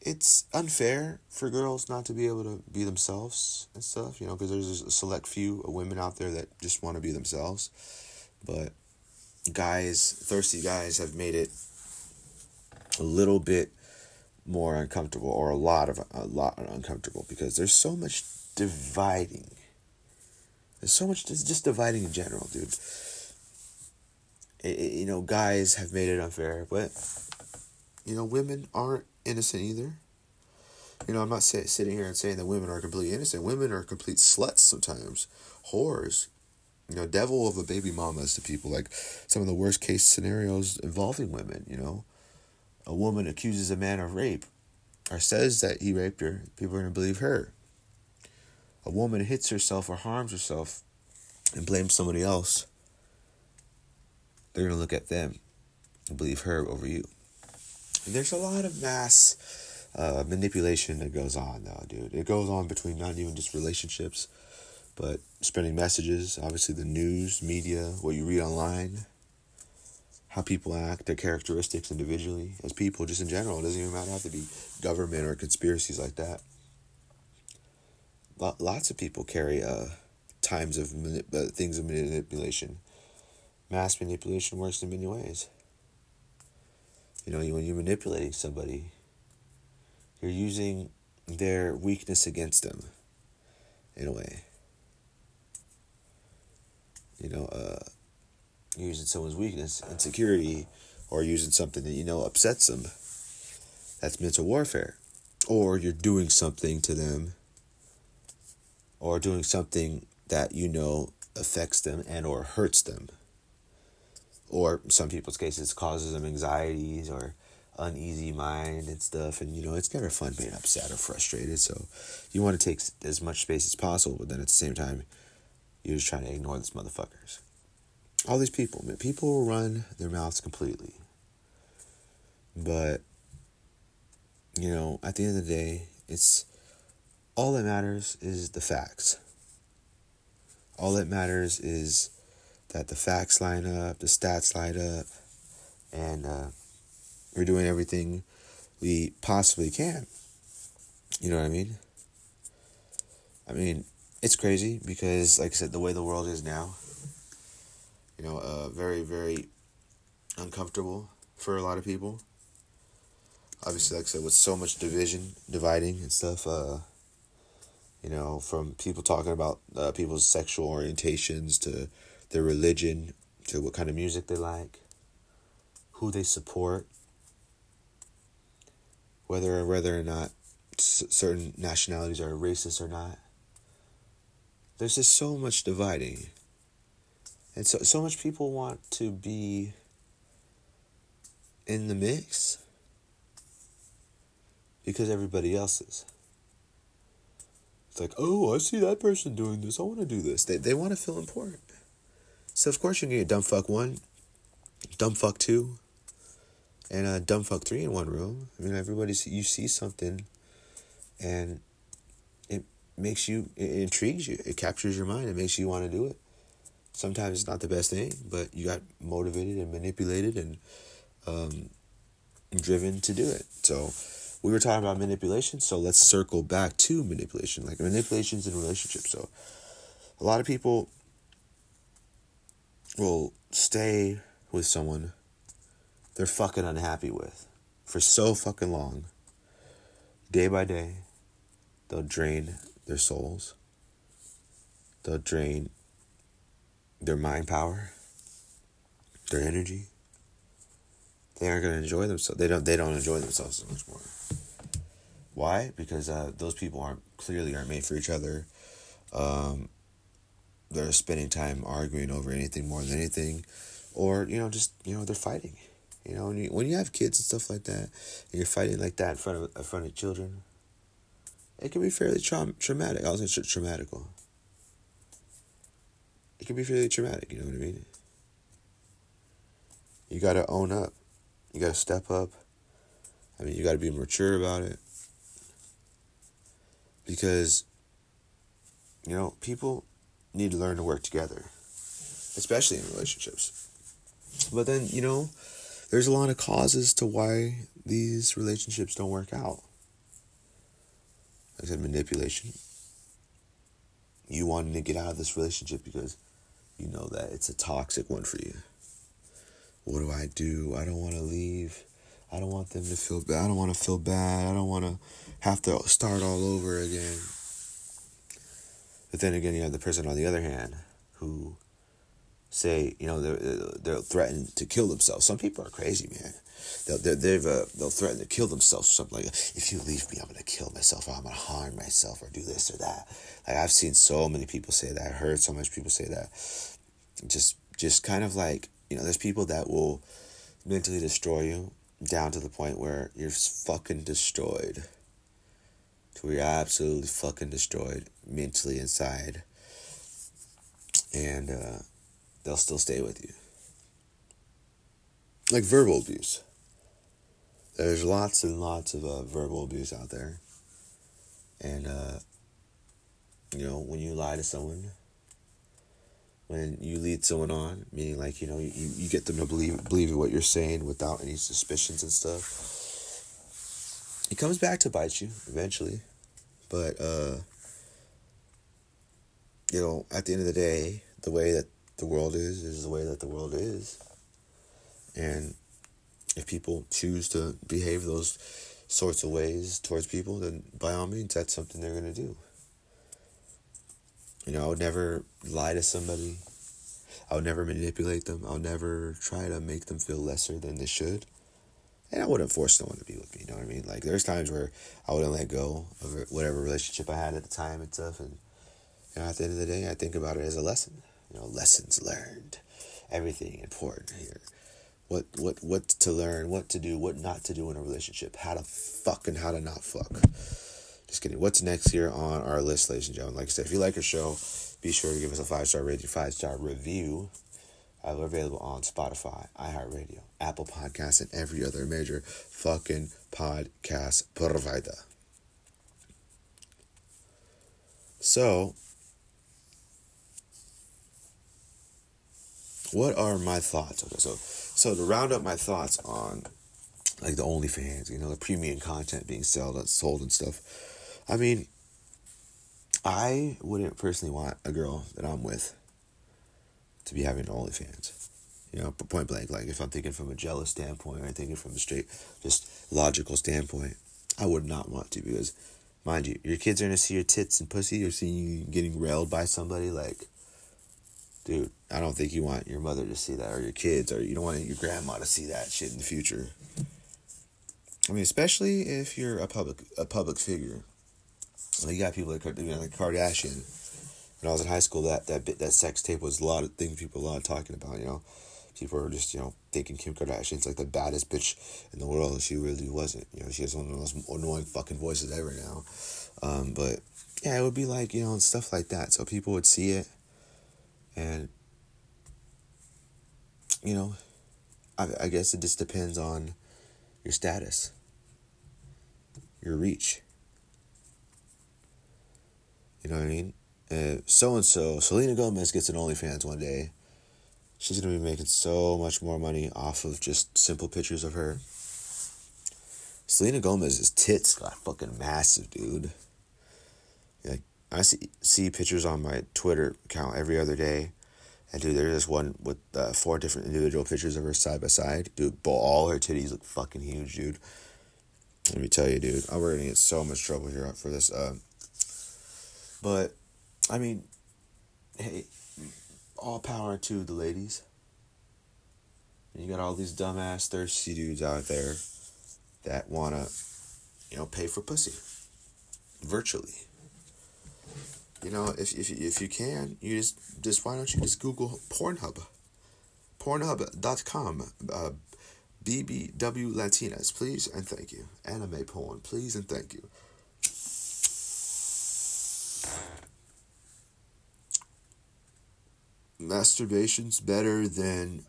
it's unfair for girls not to be able to be themselves and stuff, you know, because there's a select few of women out there that just want to be themselves. But guys, thirsty guys, have made it a little bit more uncomfortable or a lot of a lot uncomfortable because there's so much dividing. There's so much just dividing in general, dude. You know, guys have made it unfair, but you know, women aren't innocent either. You know, I'm not say, sitting here and saying that women are completely innocent. Women are complete sluts sometimes, whores. You know, devil of a baby mamas to people. Like some of the worst case scenarios involving women. You know, a woman accuses a man of rape or says that he raped her, people are to believe her. A woman hits herself or harms herself and blames somebody else, they're going to look at them and believe her over you. And there's a lot of mass uh, manipulation that goes on, though, dude. It goes on between not even just relationships, but spreading messages, obviously, the news, media, what you read online how people act, their characteristics individually as people, just in general. It doesn't even matter have to be government or conspiracies like that. Lots of people carry uh, times of manip- uh, things of manipulation. Mass manipulation works in many ways. You know, when you're manipulating somebody, you're using their weakness against them, in a way. You know, uh, using someone's weakness, insecurity, or using something that you know upsets them. That's mental warfare. Or you're doing something to them, or doing something that you know affects them and or hurts them. Or some people's cases causes them anxieties or uneasy mind and stuff and you know it's never fun being upset or frustrated so you want to take as much space as possible but then at the same time you're just trying to ignore these motherfuckers all these people, people will run their mouths completely. But, you know, at the end of the day, it's all that matters is the facts. All that matters is that the facts line up, the stats line up, and uh, we're doing everything we possibly can. You know what I mean? I mean, it's crazy because, like I said, the way the world is now, you know, uh, very, very uncomfortable for a lot of people. obviously, like I said, with so much division, dividing and stuff, uh, you know, from people talking about uh, people's sexual orientations to their religion to what kind of music they like, who they support, whether or whether or not certain nationalities are racist or not. There's just so much dividing. And so so much people want to be in the mix because everybody else is. It's like, oh, I see that person doing this. I want to do this. They, they want to feel important. So, of course, you can get dumb fuck one, dumb fuck two, and a dumb fuck three in one room. I mean, everybody, you see something and it makes you, it intrigues you, it captures your mind, it makes you want to do it. Sometimes it's not the best thing, but you got motivated and manipulated and um, driven to do it. So, we were talking about manipulation, so let's circle back to manipulation, like manipulations in relationships. So, a lot of people will stay with someone they're fucking unhappy with for so fucking long. Day by day, they'll drain their souls, they'll drain their mind power, their energy. They aren't gonna enjoy themselves. They don't. They don't enjoy themselves so much more. Why? Because uh, those people aren't clearly aren't made for each other. Um, they're spending time arguing over anything more than anything, or you know, just you know, they're fighting. You know, when you, when you have kids and stuff like that, and you're fighting like that in front of in front of children, it can be fairly tra- traumatic. I was going to say traumatical. It can be fairly traumatic. You know what I mean? You got to own up. You got to step up. I mean, you got to be mature about it because you know people need to learn to work together especially in relationships but then you know there's a lot of causes to why these relationships don't work out like i said manipulation you wanting to get out of this relationship because you know that it's a toxic one for you what do i do i don't want to leave I don't want them to feel bad. I don't want to feel bad. I don't want to have to start all over again. But then again, you have the person on the other hand who say, you know, they're, they're threatened to kill themselves. Some people are crazy, man. They'll, they're, they've, uh, they'll threaten to kill themselves. Or something like, if you leave me, I'm going to kill myself, or I'm going to harm myself, or do this or that. Like, I've seen so many people say that. I heard so much people say that. Just, just kind of like, you know, there's people that will mentally destroy you down to the point where you're fucking destroyed. To where you're absolutely fucking destroyed mentally inside. And uh, they'll still stay with you. Like verbal abuse. There's lots and lots of uh, verbal abuse out there. And, uh, you know, when you lie to someone, when you lead someone on, meaning like, you know, you, you get them to believe believe what you're saying without any suspicions and stuff. It comes back to bite you eventually. But uh you know, at the end of the day, the way that the world is is the way that the world is. And if people choose to behave those sorts of ways towards people, then by all means that's something they're gonna do. You know, I would never lie to somebody. I would never manipulate them. I'll never try to make them feel lesser than they should. And I wouldn't force someone to be with me, you know what I mean? Like, there's times where I wouldn't let go of whatever relationship I had at the time and stuff. And you know, at the end of the day, I think about it as a lesson. You know, lessons learned. Everything important here. What what what to learn, what to do, what not to do in a relationship, how to fuck and how to not fuck. Just kidding. What's next here on our list, ladies and gentlemen? Like I said, if you like our show, be sure to give us a five star rating, five star review. Uh, we're available on Spotify, iHeartRadio, Apple Podcasts, and every other major fucking podcast provider. So, what are my thoughts? Okay, so so to round up my thoughts on like the OnlyFans, you know, the premium content being sold, and sold and stuff. I mean, I wouldn't personally want a girl that I'm with to be having OnlyFans. You know, point blank, like if I'm thinking from a jealous standpoint or I'm thinking from a straight, just logical standpoint, I would not want to because, mind you, your kids are gonna see your tits and pussy or seeing you getting railed by somebody. Like, dude, I don't think you want your mother to see that or your kids or you don't want your grandma to see that shit in the future. I mean, especially if you're a public a public figure. Well, you got people like, like Kardashian. When I was in high school, that that bit that sex tape was a lot of things people a lot talking about. You know, people are just you know thinking Kim Kardashian's like the baddest bitch in the world. She really wasn't. You know, she has one of the most annoying fucking voices ever now. Um, but yeah, it would be like you know stuff like that. So people would see it, and you know, I I guess it just depends on your status, your reach. You know what I mean? So and so, Selena Gomez gets an OnlyFans one day. She's gonna be making so much more money off of just simple pictures of her. Selena Gomez's tits got fucking massive, dude. Like I see see pictures on my Twitter account every other day, and dude, there's this one with uh, four different individual pictures of her side by side. Dude, all her titties look fucking huge, dude. Let me tell you, dude, I'm gonna get so much trouble here for this. Uh, but, I mean, hey, all power to the ladies. And you got all these dumbass thirsty dudes out there that wanna, you know, pay for pussy virtually. You know, if if if you can, you just just why don't you just Google Pornhub, Pornhub.com, uh, BBW Latinas, please and thank you. Anime porn, please and thank you. Masturbation's better than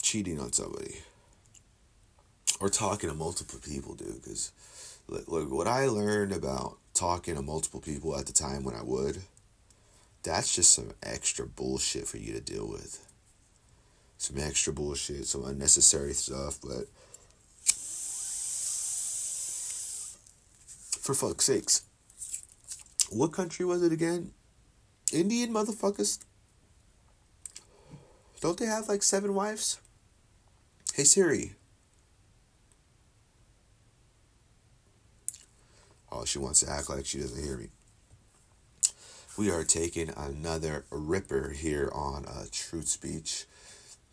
cheating on somebody or talking to multiple people, dude. Because look, what I learned about talking to multiple people at the time when I would, that's just some extra bullshit for you to deal with. Some extra bullshit, some unnecessary stuff, but for fuck's sakes. What country was it again? Indian motherfuckers? Don't they have like seven wives? Hey Siri. Oh, she wants to act like she doesn't hear me. We are taking another ripper here on uh, Truth Speech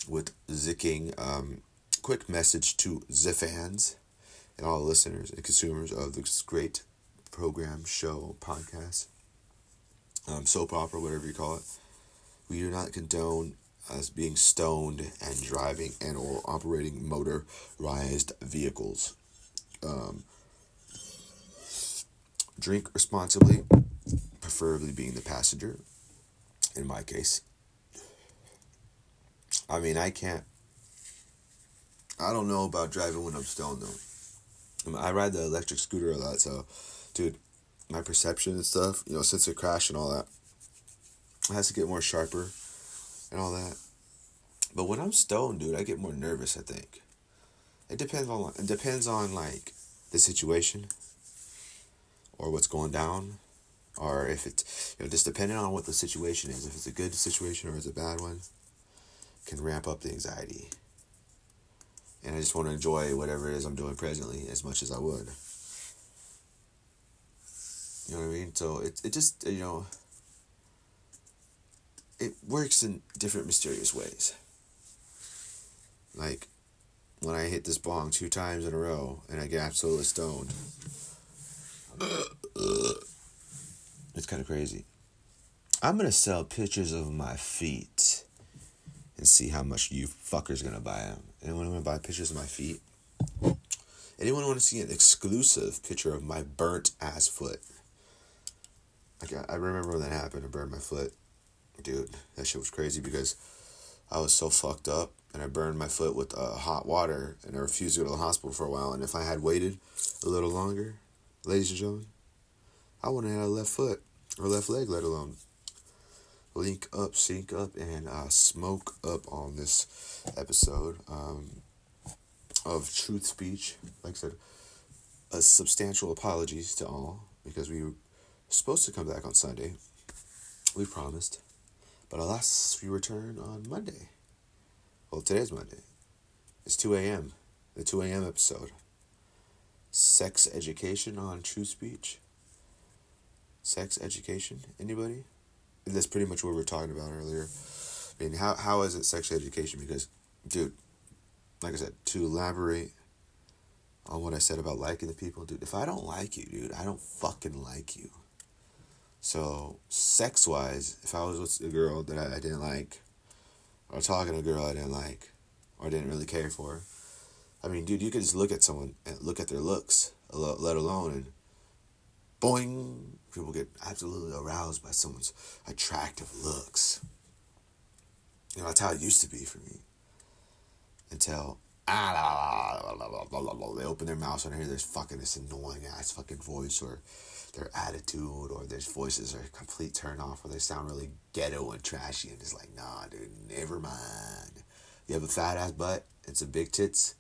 with Zicking. Um, quick message to the fans and all listeners and consumers of this great program, show, podcast, um, soap opera, whatever you call it. We do not condone as being stoned and driving and or operating motorized vehicles. Um, drink responsibly, preferably being the passenger. In my case, I mean, I can't. I don't know about driving when I'm stoned though. I, ride the electric scooter a lot, so, dude, my perception and stuff, you know, since the crash and all that, has to get more sharper and all that. But when I'm stoned, dude, I get more nervous. I think it depends on it depends on like the situation or what's going down, or if it's you know just depending on what the situation is. If it's a good situation or it's a bad one, can ramp up the anxiety. And I just want to enjoy whatever it is I'm doing presently as much as I would. You know what I mean? So it it just you know it works in different mysterious ways. Like when I hit this bong two times in a row and I get absolutely stoned. It's kind of crazy. I'm gonna sell pictures of my feet and see how much you fuckers gonna buy them. Anyone wanna buy pictures of my feet? Anyone want to see an exclusive picture of my burnt ass foot? Like I remember when that happened. I burned my foot, dude. That shit was crazy because I was so fucked up and I burned my foot with uh, hot water and I refused to go to the hospital for a while. And if I had waited a little longer, ladies and gentlemen, I wouldn't have had a left foot or left leg, let alone link up, sync up, and uh, smoke up on this episode um, of Truth Speech. Like I said, a substantial apologies to all because we were supposed to come back on Sunday. We promised. But alas, we return on Monday. Well, today's Monday. It's 2 a.m. The 2 a.m. episode. Sex education on Truth Speech. Sex education. Anybody? And that's pretty much what we were talking about earlier. I mean, how, how is it sex education? Because, dude, like I said, to elaborate on what I said about liking the people, dude, if I don't like you, dude, I don't fucking like you. So, sex wise, if I was with a girl that I, I didn't like, or talking to a girl I didn't like, or didn't really care for, I mean, dude, you could just look at someone and look at their looks, let alone, and boing, people get absolutely aroused by someone's attractive looks. You know, that's how it used to be for me. Until ah, they open their mouths and I hear this fucking this annoying ass fucking voice or their attitude or their voices are complete turn off or they sound really ghetto and trashy and it's like, nah, dude, never mind. You have a fat ass butt and some big tits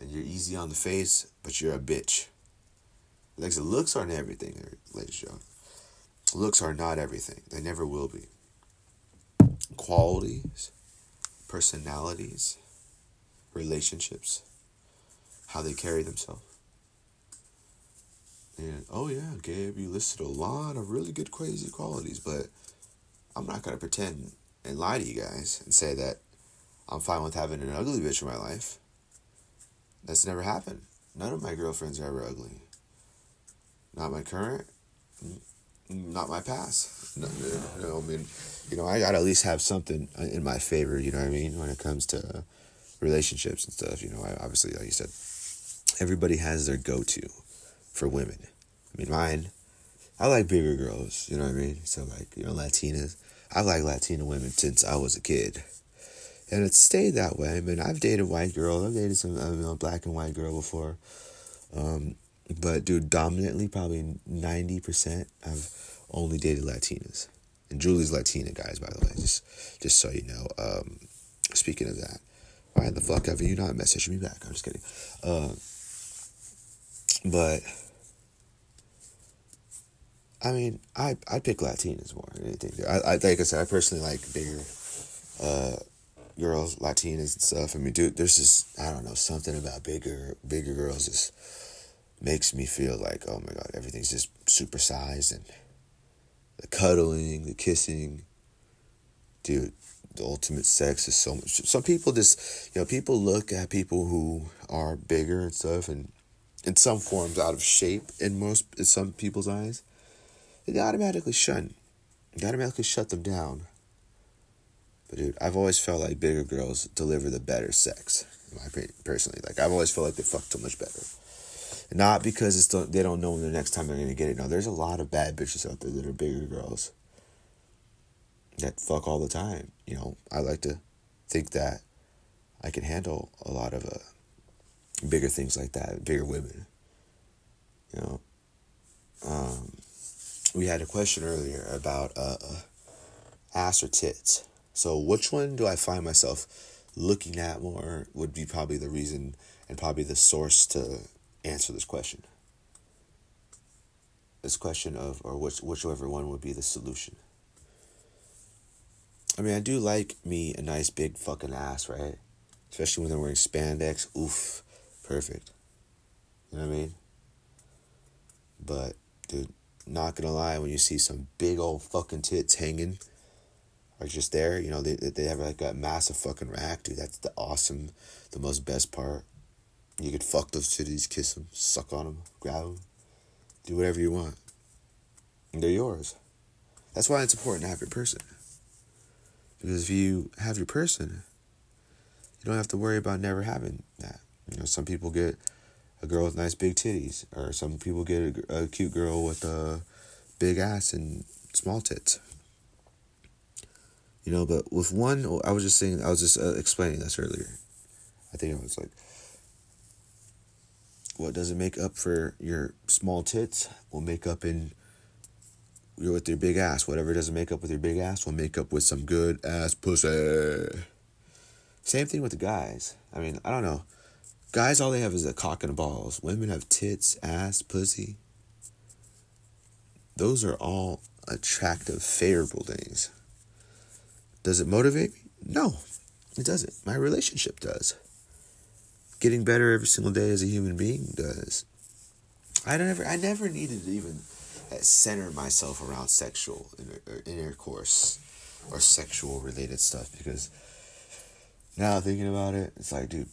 and you're easy on the face, but you're a bitch. Like the looks aren't everything, ladies and. Looks are not everything. They never will be. Qualities, personalities, relationships, how they carry themselves. And oh yeah, Gabe, you listed a lot of really good crazy qualities, but I'm not gonna pretend and lie to you guys and say that I'm fine with having an ugly bitch in my life. That's never happened. None of my girlfriends are ever ugly. Not my current, not my past. No, no, I mean, you know, I gotta at least have something in my favor. You know what I mean when it comes to relationships and stuff. You know, I, obviously, like you said, everybody has their go-to for women. I mean, mine, I like bigger girls. You know what I mean? So like, you know, Latinas. I like Latina women since I was a kid and it stayed that way. I mean, I've dated white girls, I've dated some you know, black and white girl before, um, but dude, dominantly probably ninety percent I've only dated Latinas, and Julie's Latina guys, by the way, just just so you know. Um, speaking of that, why the fuck have you not messaged me back? I'm just kidding. Uh, but I mean, I I pick Latinas more than anything. I, I like I said, I personally like bigger. Uh, girls, Latinas and stuff. I mean, dude, there's just I don't know something about bigger bigger girls just makes me feel like oh my god, everything's just supersized and the cuddling, the kissing, dude. The ultimate sex is so much. Some people just, you know, people look at people who are bigger and stuff, and in some forms out of shape in most in some people's eyes, they automatically shun, they automatically shut them down but dude, I've always felt like bigger girls deliver the better sex. My personally, like I've always felt like they fuck so much better. Not because it's they don't know when the next time they're gonna get it. No, there's a lot of bad bitches out there that are bigger girls that fuck all the time. You know, I like to think that I can handle a lot of uh, bigger things like that, bigger women. You know, um, we had a question earlier about uh, uh ass or tits. So, which one do I find myself looking at more would be probably the reason and probably the source to answer this question. This question of, or which, whichever one would be the solution. I mean, I do like me a nice big fucking ass, right? Especially when they're wearing spandex. Oof, perfect. You know what I mean? But, dude, not gonna lie, when you see some big old fucking tits hanging are just there. You know, they they have like a massive fucking rack, dude. That's the awesome, the most best part. You could fuck those titties, kiss them, suck on them, grab them, do whatever you want. And they're yours. That's why it's important to have your person. Because if you have your person, you don't have to worry about never having that. You know, some people get a girl with nice big titties, or some people get a, a cute girl with a big ass and small tits. You know, but with one, I was just saying, I was just uh, explaining this earlier. I think I was like, what doesn't make up for your small tits will make up in your with your big ass. Whatever doesn't make up with your big ass will make up with some good ass pussy. Same thing with the guys. I mean, I don't know. Guys, all they have is a cock and balls. Women have tits, ass, pussy. Those are all attractive, favorable things. Does it motivate me? No. It doesn't. My relationship does. Getting better every single day as a human being does. I never, I never needed to even uh, center myself around sexual uh, intercourse or sexual related stuff because now thinking about it, it's like, dude,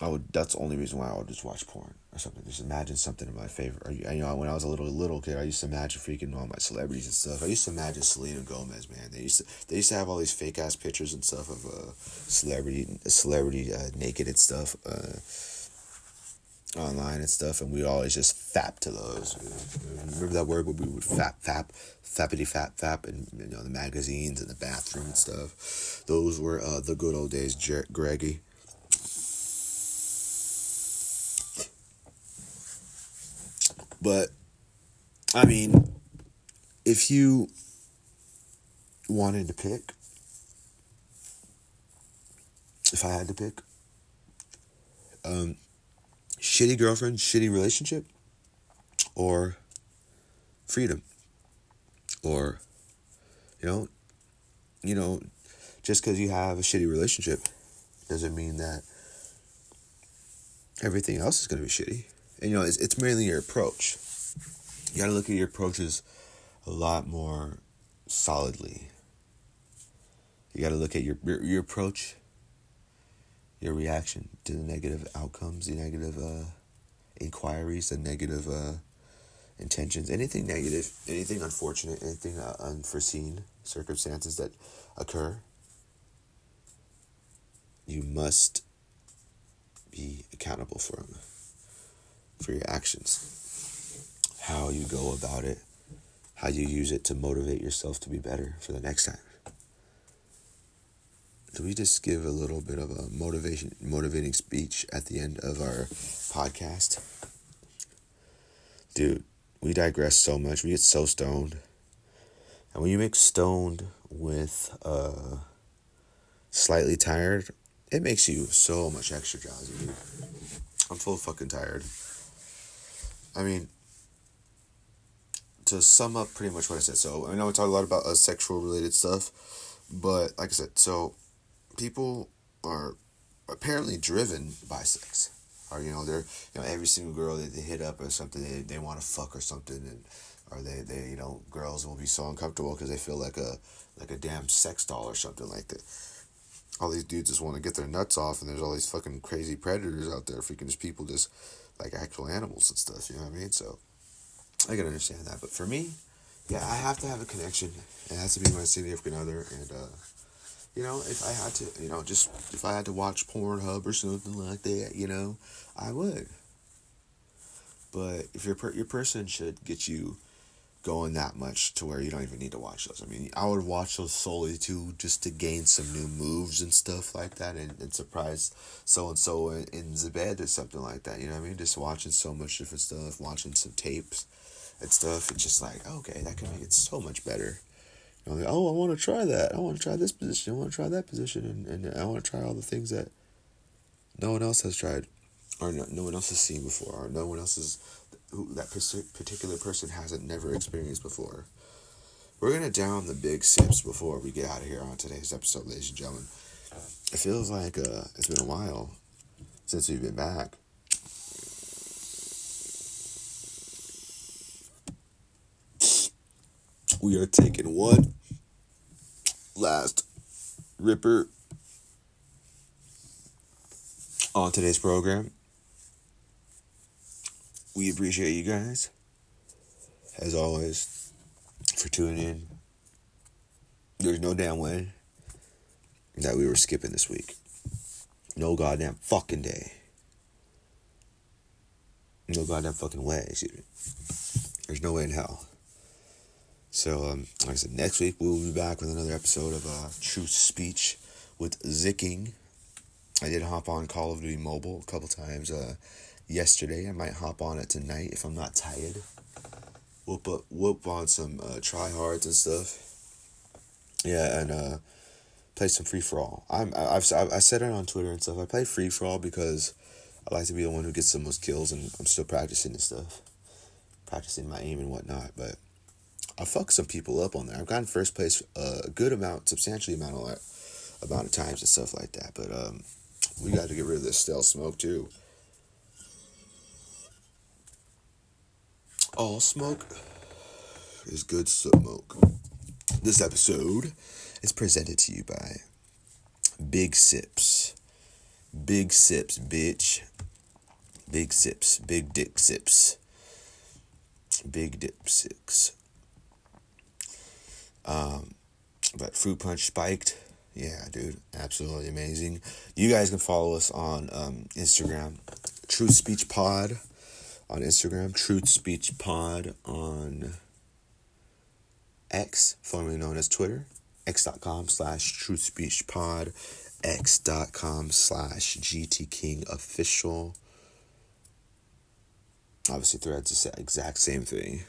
I would. That's the only reason why I would just watch porn or something. Just imagine something in my favorite. Or, you know, when I was a little little kid, I used to imagine freaking all my celebrities and stuff. I used to imagine Selena Gomez, man. They used to they used to have all these fake ass pictures and stuff of uh, celebrity celebrity uh, naked and stuff. Uh, online and stuff, and we'd always just fap to those. Remember that word we would fap, fap, fappity fap, fap, and you know the magazines and the bathroom and stuff. Those were uh, the good old days, Jer- Greggy. But I mean, if you wanted to pick, if I had to pick, um, shitty girlfriend, shitty relationship, or freedom, or you know, you know, just because you have a shitty relationship doesn't mean that everything else is going to be shitty. And you know, it's, it's mainly your approach. You got to look at your approaches a lot more solidly. You got to look at your, your your approach your reaction to the negative outcomes, the negative uh, inquiries, the negative uh, intentions, anything negative, anything unfortunate, anything uh, unforeseen circumstances that occur, you must be accountable for them, for your actions, how you go about it, how you use it to motivate yourself to be better for the next time. Do we just give a little bit of a motivation motivating speech at the end of our podcast? Dude we digress so much. We get so stoned. And when you mix stoned with uh slightly tired it makes you so much extra drowsy dude. I'm full fucking tired i mean to sum up pretty much what i said so i know we talk a lot about uh, sexual related stuff but like i said so people are apparently driven by sex. Or you know, they're you know every single girl that they hit up or something, they, they want to fuck or something, and or they, they you know girls will be so uncomfortable because they feel like a like a damn sex doll or something like that. All these dudes just want to get their nuts off, and there's all these fucking crazy predators out there, freaking just people just like actual animals and stuff. You know what I mean? So I can understand that, but for me, yeah, I have to have a connection. It has to be my significant other, and uh, you know, if I had to, you know, just if I had to watch Pornhub or something like that, you know, I would. But if your per- your person should get you going that much to where you don't even need to watch those. I mean, I would watch those solely to just to gain some new moves and stuff like that, and, and surprise so and so in, the bed or something like that. You know what I mean? Just watching so much different stuff, watching some tapes and stuff. It's just like okay, that can make it so much better like, oh, I want to try that. I want to try this position. I want to try that position, and, and I want to try all the things that no one else has tried, or no, no one else has seen before, or no one else has who that particular person hasn't never experienced before. We're gonna down the big sips before we get out of here on today's episode, ladies and gentlemen. It feels like uh, it's been a while since we've been back. We are taking one last ripper on today's program. We appreciate you guys, as always, for tuning in. There's no damn way that we were skipping this week. No goddamn fucking day. No goddamn fucking way, excuse me. There's no way in hell. So, um, like I said, next week we'll be back with another episode of uh, Truth Speech with Zicking. I did hop on Call of Duty Mobile a couple times uh, yesterday. I might hop on it tonight if I'm not tired. Whoop up, whoop on some uh, tryhards and stuff. Yeah, and uh, play some free for all. I'm I've, I've I said it on Twitter and stuff. I play free for all because I like to be the one who gets the most kills, and I'm still practicing and stuff, practicing my aim and whatnot. But I fucked some people up on there. I've gotten first place a good amount, substantially amount of amount of times and stuff like that. But um, we got to get rid of this stale smoke too. All smoke is good smoke. This episode is presented to you by Big Sips. Big Sips, bitch. Big Sips, Big Dick Sips. Big Dip Sips. Um, but Fruit Punch Spiked, yeah, dude, absolutely amazing. You guys can follow us on um, Instagram, Truth Speech Pod on Instagram, Truth Speech Pod on X, formerly known as Twitter, x.com slash Truth Speech Pod, x.com slash GT King Official. Obviously, Threads is the exact same thing.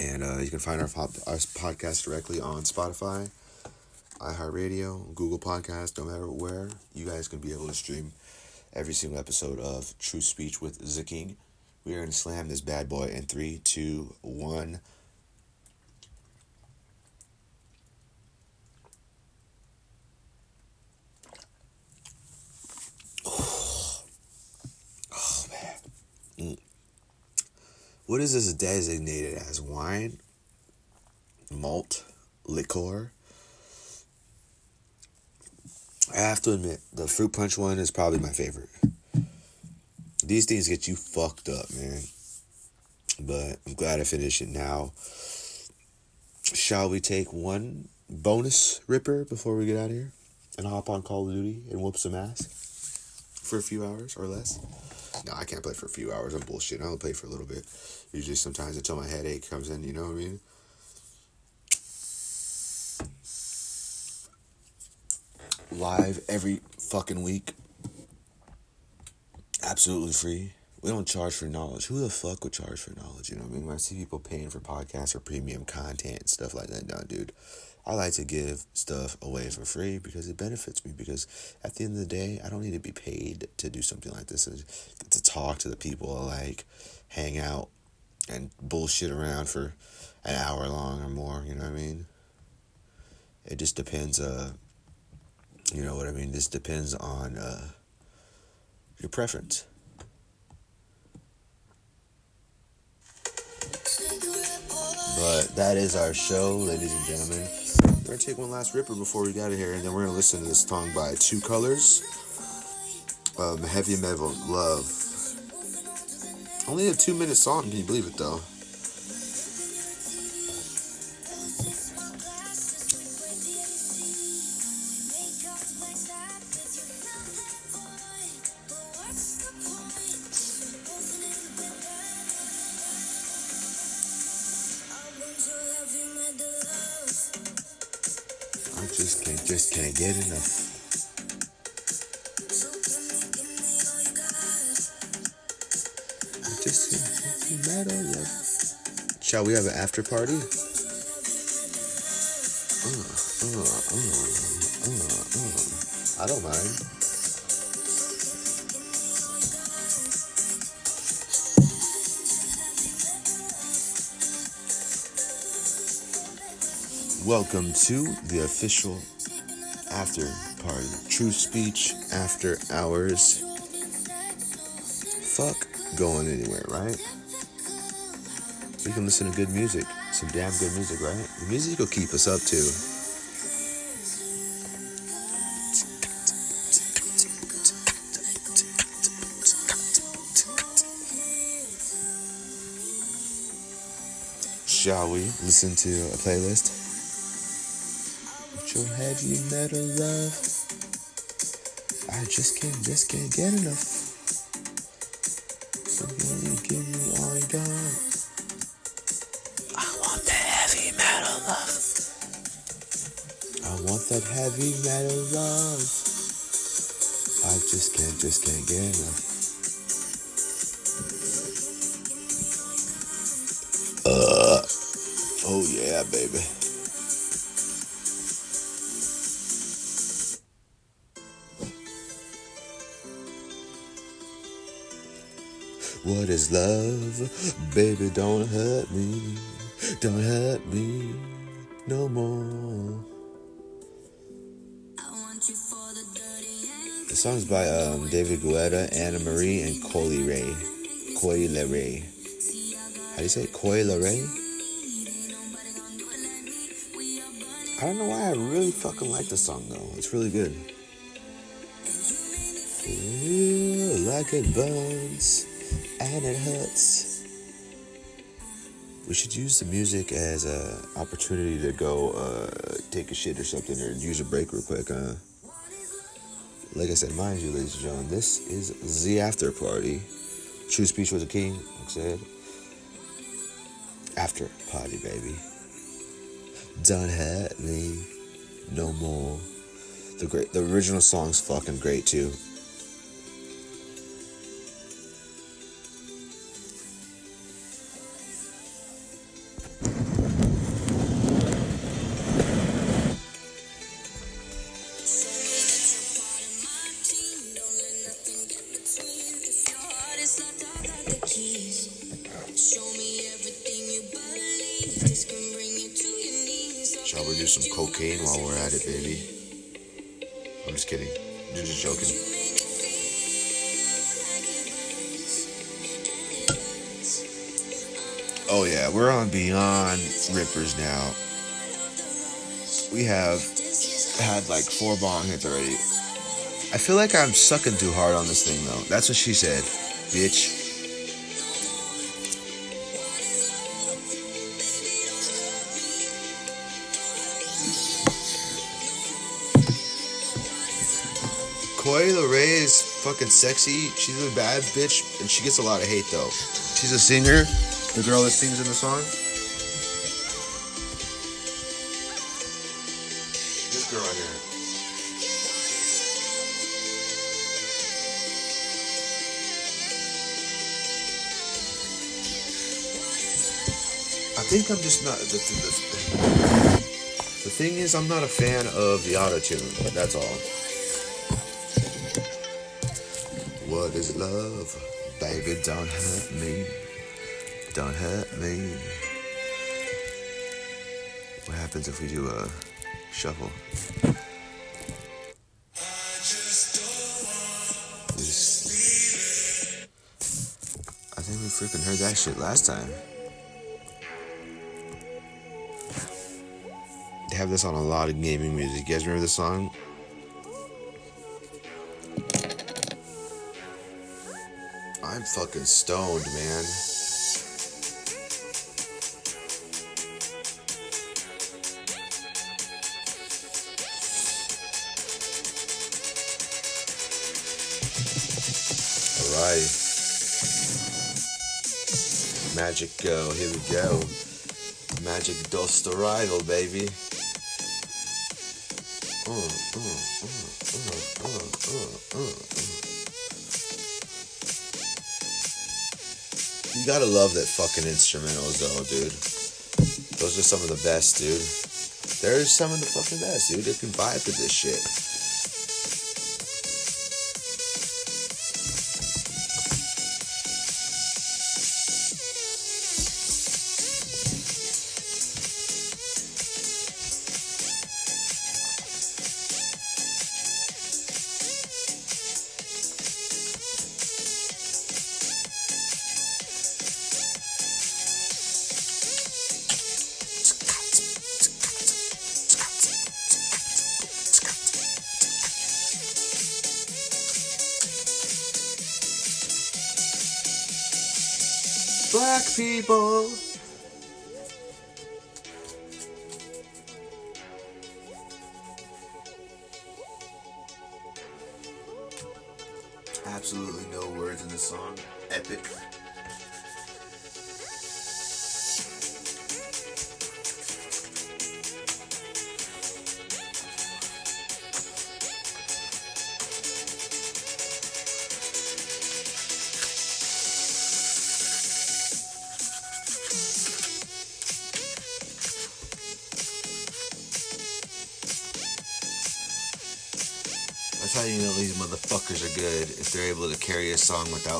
And uh, you can find our, pop- our podcast directly on Spotify, iHeartRadio, Google Podcast, no matter where. You guys can be able to stream every single episode of Truth Speech with the King. We are going to slam this bad boy in three, two, one. Oh, man. Mm. What is this designated as? Wine? Malt? Liqueur? I have to admit, the fruit punch one is probably my favorite. These things get you fucked up, man. But I'm glad I finished it now. Shall we take one bonus ripper before we get out of here? And hop on Call of Duty and whoop some ass? For a few hours or less? No, I can't play for a few hours. I'm bullshit. I only play for a little bit. Usually sometimes until my headache comes in, you know what I mean? Live every fucking week. Absolutely free. We don't charge for knowledge. Who the fuck would charge for knowledge? You know what I mean? When I see people paying for podcasts or premium content and stuff like that, no, dude. I like to give stuff away for free because it benefits me. Because at the end of the day, I don't need to be paid to do something like this. To talk to the people like, hang out, and bullshit around for an hour long or more. You know what I mean? It just depends. Uh, you know what I mean? This depends on uh, your preference. But that is our show, ladies and gentlemen. We're gonna take one last ripper before we get out of here, and then we're gonna listen to this song by Two Colors, um, Heavy Metal Love. Only a two minute song, can you believe it though? After party? I don't mind. Welcome to the official after party. Truth Speech after hours. Fuck going anywhere, right? We can listen to good music. Some damn good music, right? The music will keep us up too. Shall we listen to a playlist? With your heavy metal love. I just can't, just can't get enough. So you give me heavy metal love. I just can't, just can't get enough. Uh, oh yeah, baby. What is love? Baby, don't hurt me. Don't hurt me no more. Song's by um, David Guetta, Anne-Marie, and Coi Ray. Coi Ray. How do you say it? Coi Ray? I don't know why I really fucking like the song though. It's really good. Like it burns and it hurts. We should use the music as a opportunity to go uh, take a shit or something or use a break real quick. Uh, like I said, mind you, ladies and gentlemen, this is the after party. Truth Speech was a king, like I said. After party, baby. Don't hurt me no more. The great, the original song's fucking great too. Now. We have had like four bong hits already. I feel like I'm sucking too hard on this thing though. That's what she said, bitch. Coi Leray is fucking sexy. She's a bad bitch, and she gets a lot of hate though. She's a singer, the girl that sings in the song. Think I'm just not. The, the, the, thing is, I'm not a fan of the auto tune. But that's all. What is love? Baby, don't hurt me. Don't hurt me. What happens if we do a shuffle? I think we freaking heard that shit last time. Have this on a lot of gaming music. You guys remember this song? I'm fucking stoned, man. Magic go, here we go. Magic dust arrival, baby. You gotta love that fucking instrumentals though, dude. Those are some of the best, dude. They're some of the fucking best, dude. They can vibe to this shit. Song without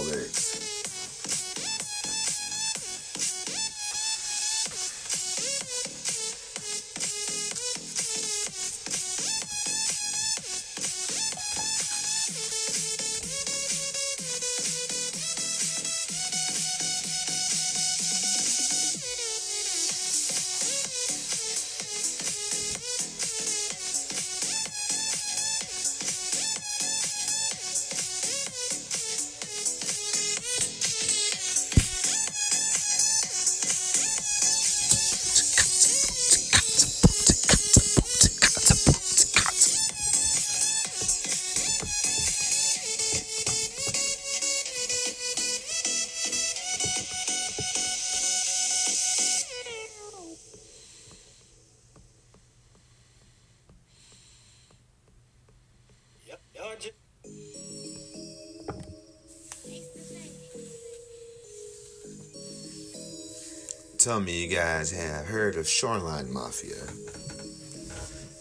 Some of you guys have heard of Shoreline Mafia.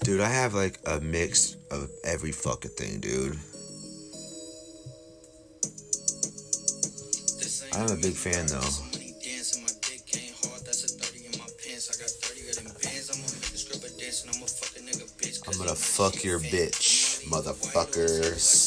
Dude, I have like a mix of every fucking thing, dude. I'm a big fan though. I'm gonna fuck your bitch, motherfuckers.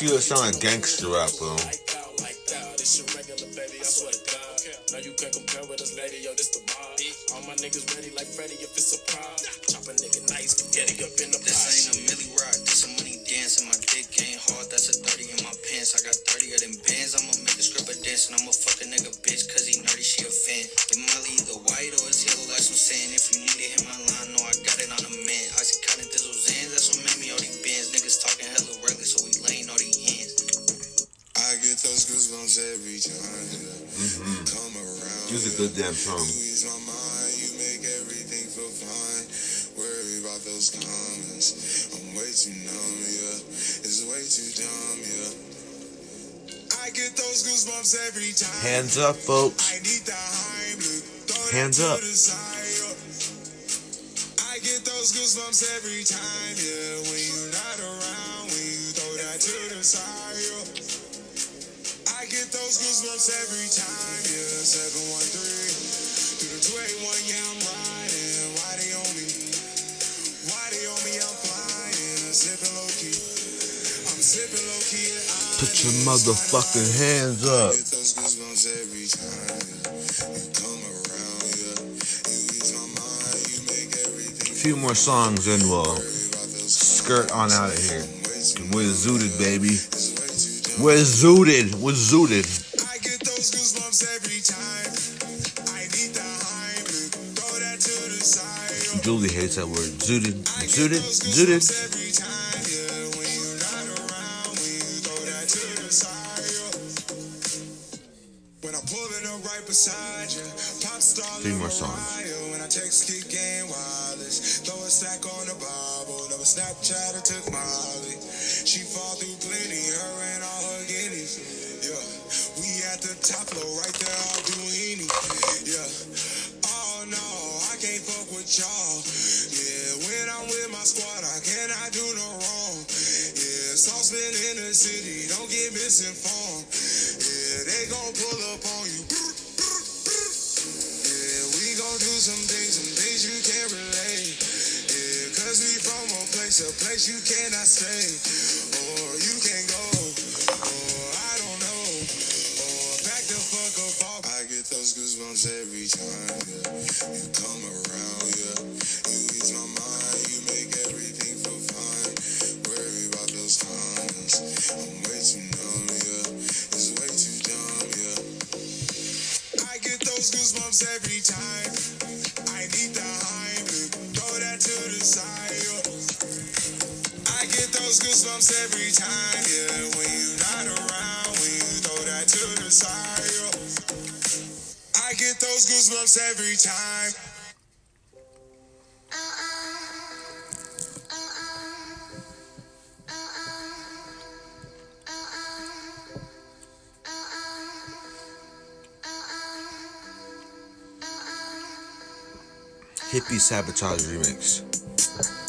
You're sounding gangster rap, bro. too dumb, yeah. I get those goosebumps every time. Hands up, folks. i Hands up. I get those goosebumps every time, yeah. When you're not around, when you throw that to the side, yeah. I get those goosebumps every time, yeah. 713 through the 281, yeah, I'm right. Put your motherfucking hands up. A few more songs and we'll skirt on out of here. We're zooted, baby. We're zooted. We're zooted. I get those goosebumps every time. I need the. Throw that to the side. Julie hates that word. Zooted. Zooted. Zooted. y'all. Yeah, when I'm with my squad, I cannot do no wrong. Yeah, saucepan in the city, don't get misinformed. Yeah, they gon' pull up on you. Yeah, we gon' do some things, some things you can't relate. Yeah, cause we from a place, a place you cannot stay. Or you can't go. those goosebumps every time, yeah. You come around, yeah. You ease my mind, you make everything feel fine. Worry about those times. I'm way too numb, yeah. It's way too dumb, yeah. I get those goosebumps every time. I need the hype, throw that to the side, yeah. I get those goosebumps every time, yeah. When you're not around, when you throw that to the side, yeah get those goosebumps every time. Hippie Sabotage Remix.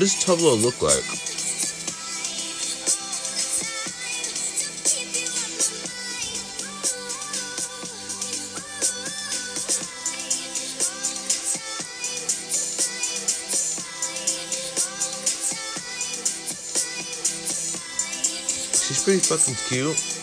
What does Tublo look like? She's pretty fucking cute.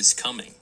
is coming.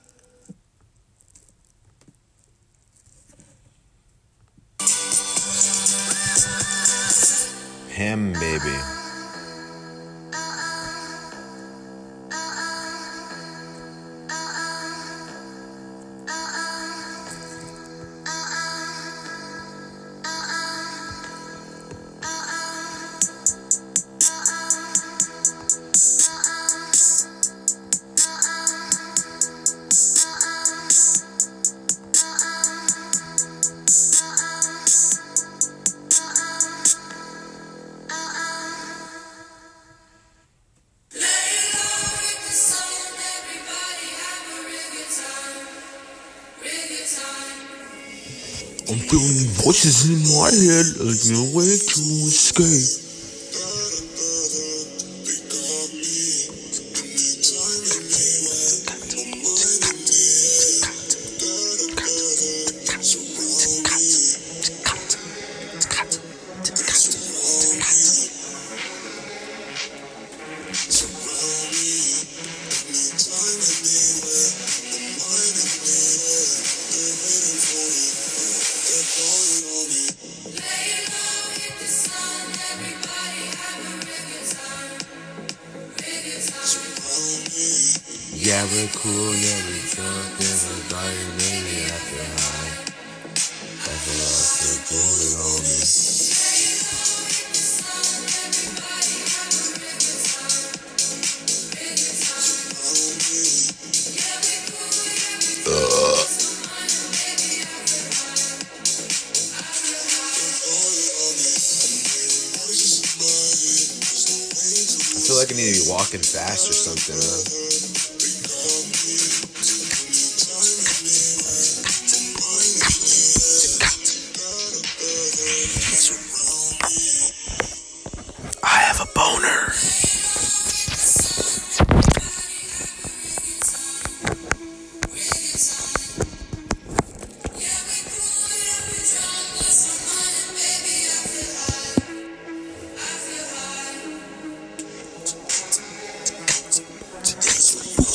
voices in my head A new way to escape.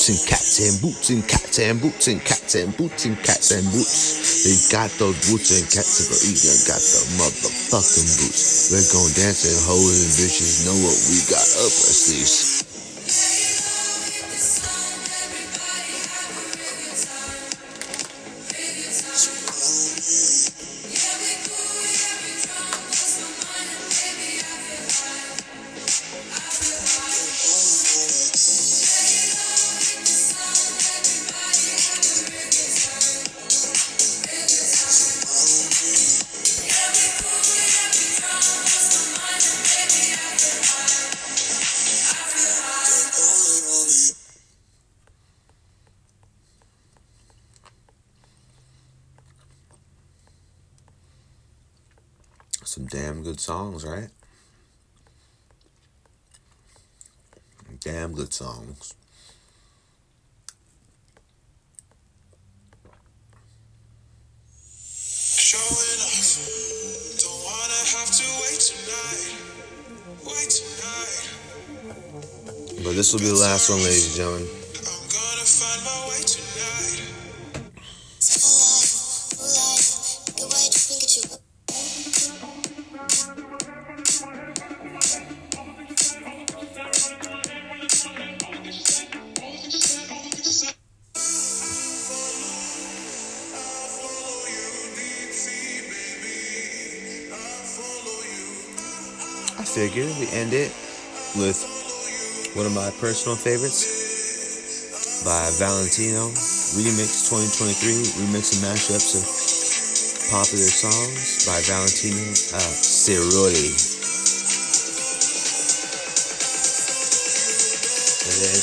Boots and cats and boots and cats and boots and cats and boots and cats and boots. They got those boots and cats and even got the motherfucking boots. We're going dancing, hoes and bitches know what we got up our sleeves. Songs, right? Damn good songs. Showing off. Don't wanna have to wait tonight. Wait tonight. But this will be the last one, ladies and gentlemen. Personal favorites by Valentino, Remix 2023, remix and mashups of popular songs by Valentino, uh, Cerulli. And then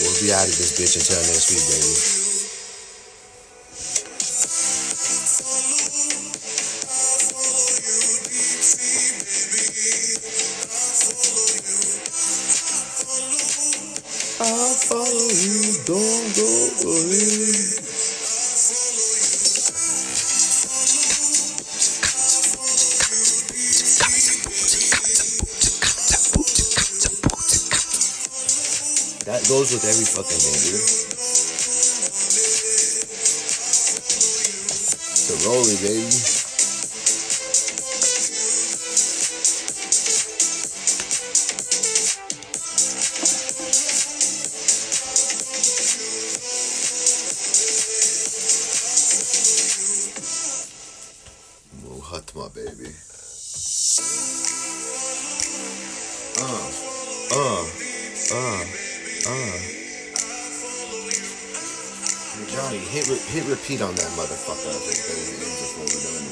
we'll be out of this bitch until next week, baby. With every fucking thing, dude. It's a rollie, baby. Muhatma, baby. Uh, uh, uh. Hit repeat on that motherfucker. I think that it ends before we're done.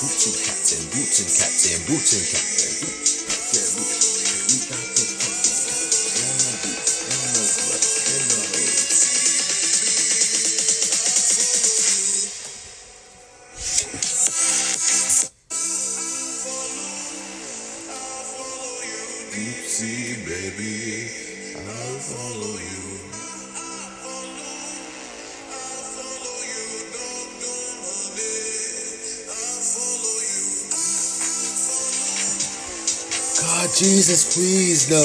Boots and and boots and and boots and cats Jesus, please, no.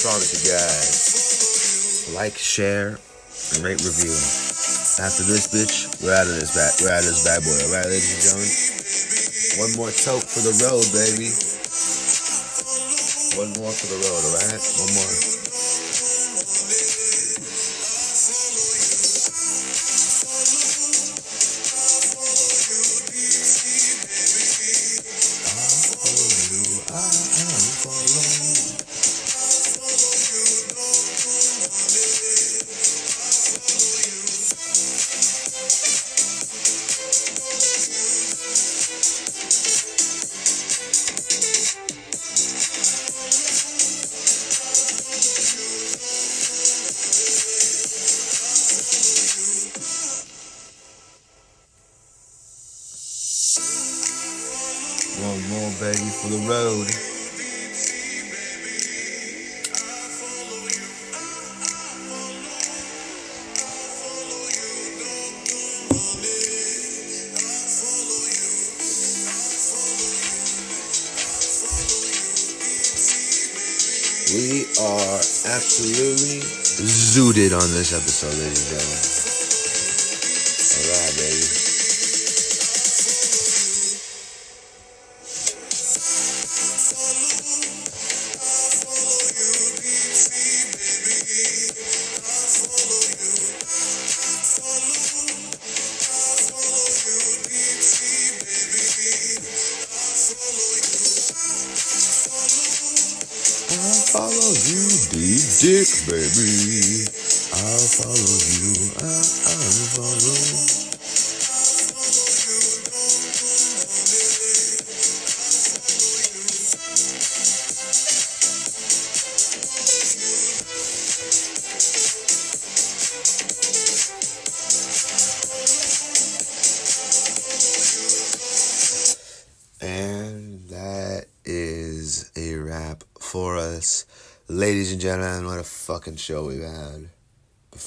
Promise you guys. Like, share, and rate, review. After this bitch, we're out of this bad we're out of this bad boy, alright, ladies and gentlemen? One more toke for the road, baby. One more for the road, alright? One more. This episode, ladies and gentlemen. All right, baby. Follow you. Salute for you be sweet baby I follow you, I follow you deep dick, baby. I'll follow you. I'll follow. You. And that is a wrap for us. Ladies and gentlemen, what a fucking show we've had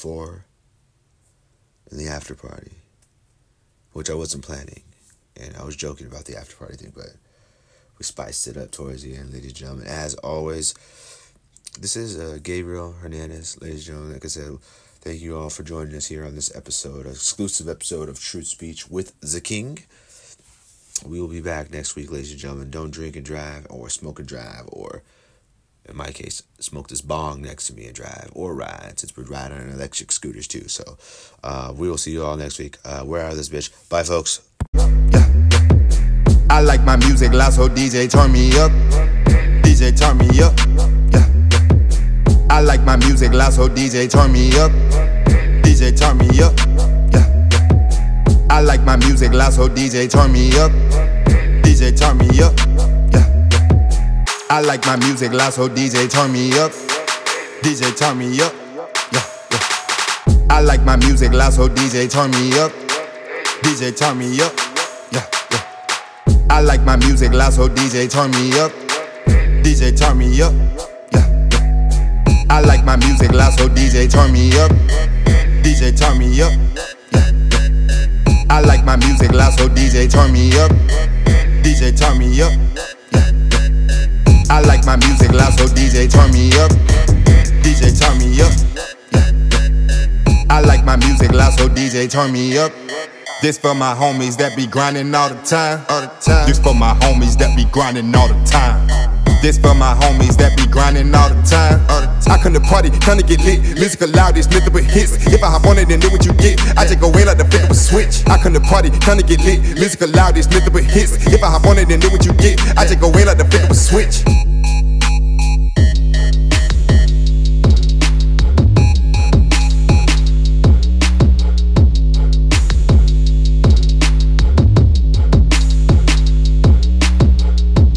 and the after party, which I wasn't planning. And I was joking about the after party thing, but we spiced it up towards the end, ladies and gentlemen. As always, this is uh, Gabriel Hernandez, ladies and gentlemen. Like I said, thank you all for joining us here on this episode, exclusive episode of Truth Speech with the King. We will be back next week, ladies and gentlemen. Don't drink and drive, or smoke and drive, or in my case, smoke this bong next to me and drive, or ride, since we're riding on electric scooters too. So uh, we will see you all next week. Uh, of this bitch. Bye, folks. I like my music loud, so DJ turn me up. DJ turn me up. Yeah. I like my music loud, so DJ turn me up. DJ turn me up. Yeah. I like my music loud, so DJ turn me up. DJ turn me up. I like my music loud, so DJ turn me up. DJ turn me up. Yeah, yeah. I like my music loud, so DJ turn me up. DJ turn me up. Yeah, yeah. I like my music loud, so DJ turn me up. DJ turn me up. Yeah, yeah. I like my music loud, so DJ turn me up. DJ turn me up. Yeah, yeah. I like my music loud, so DJ turn me up. DJ turn me up. Yeah. I like my music loud, so DJ turn me up. DJ turn me up. I like my music loud, so DJ turn me up. This for my homies that be grinding all the time. All the time. This for my homies that be grinding all the time. This for my homies that be grinding all the time. I come to party, time to get lit. Music loud, it's nothing but hits. If I hop on it, then do what you get. I just go in like the flip of a switch. I come to party, time to get lit. Music loud, it's nothing but hits. If I hop on it, then do what you get. I just go in like the flip of a switch.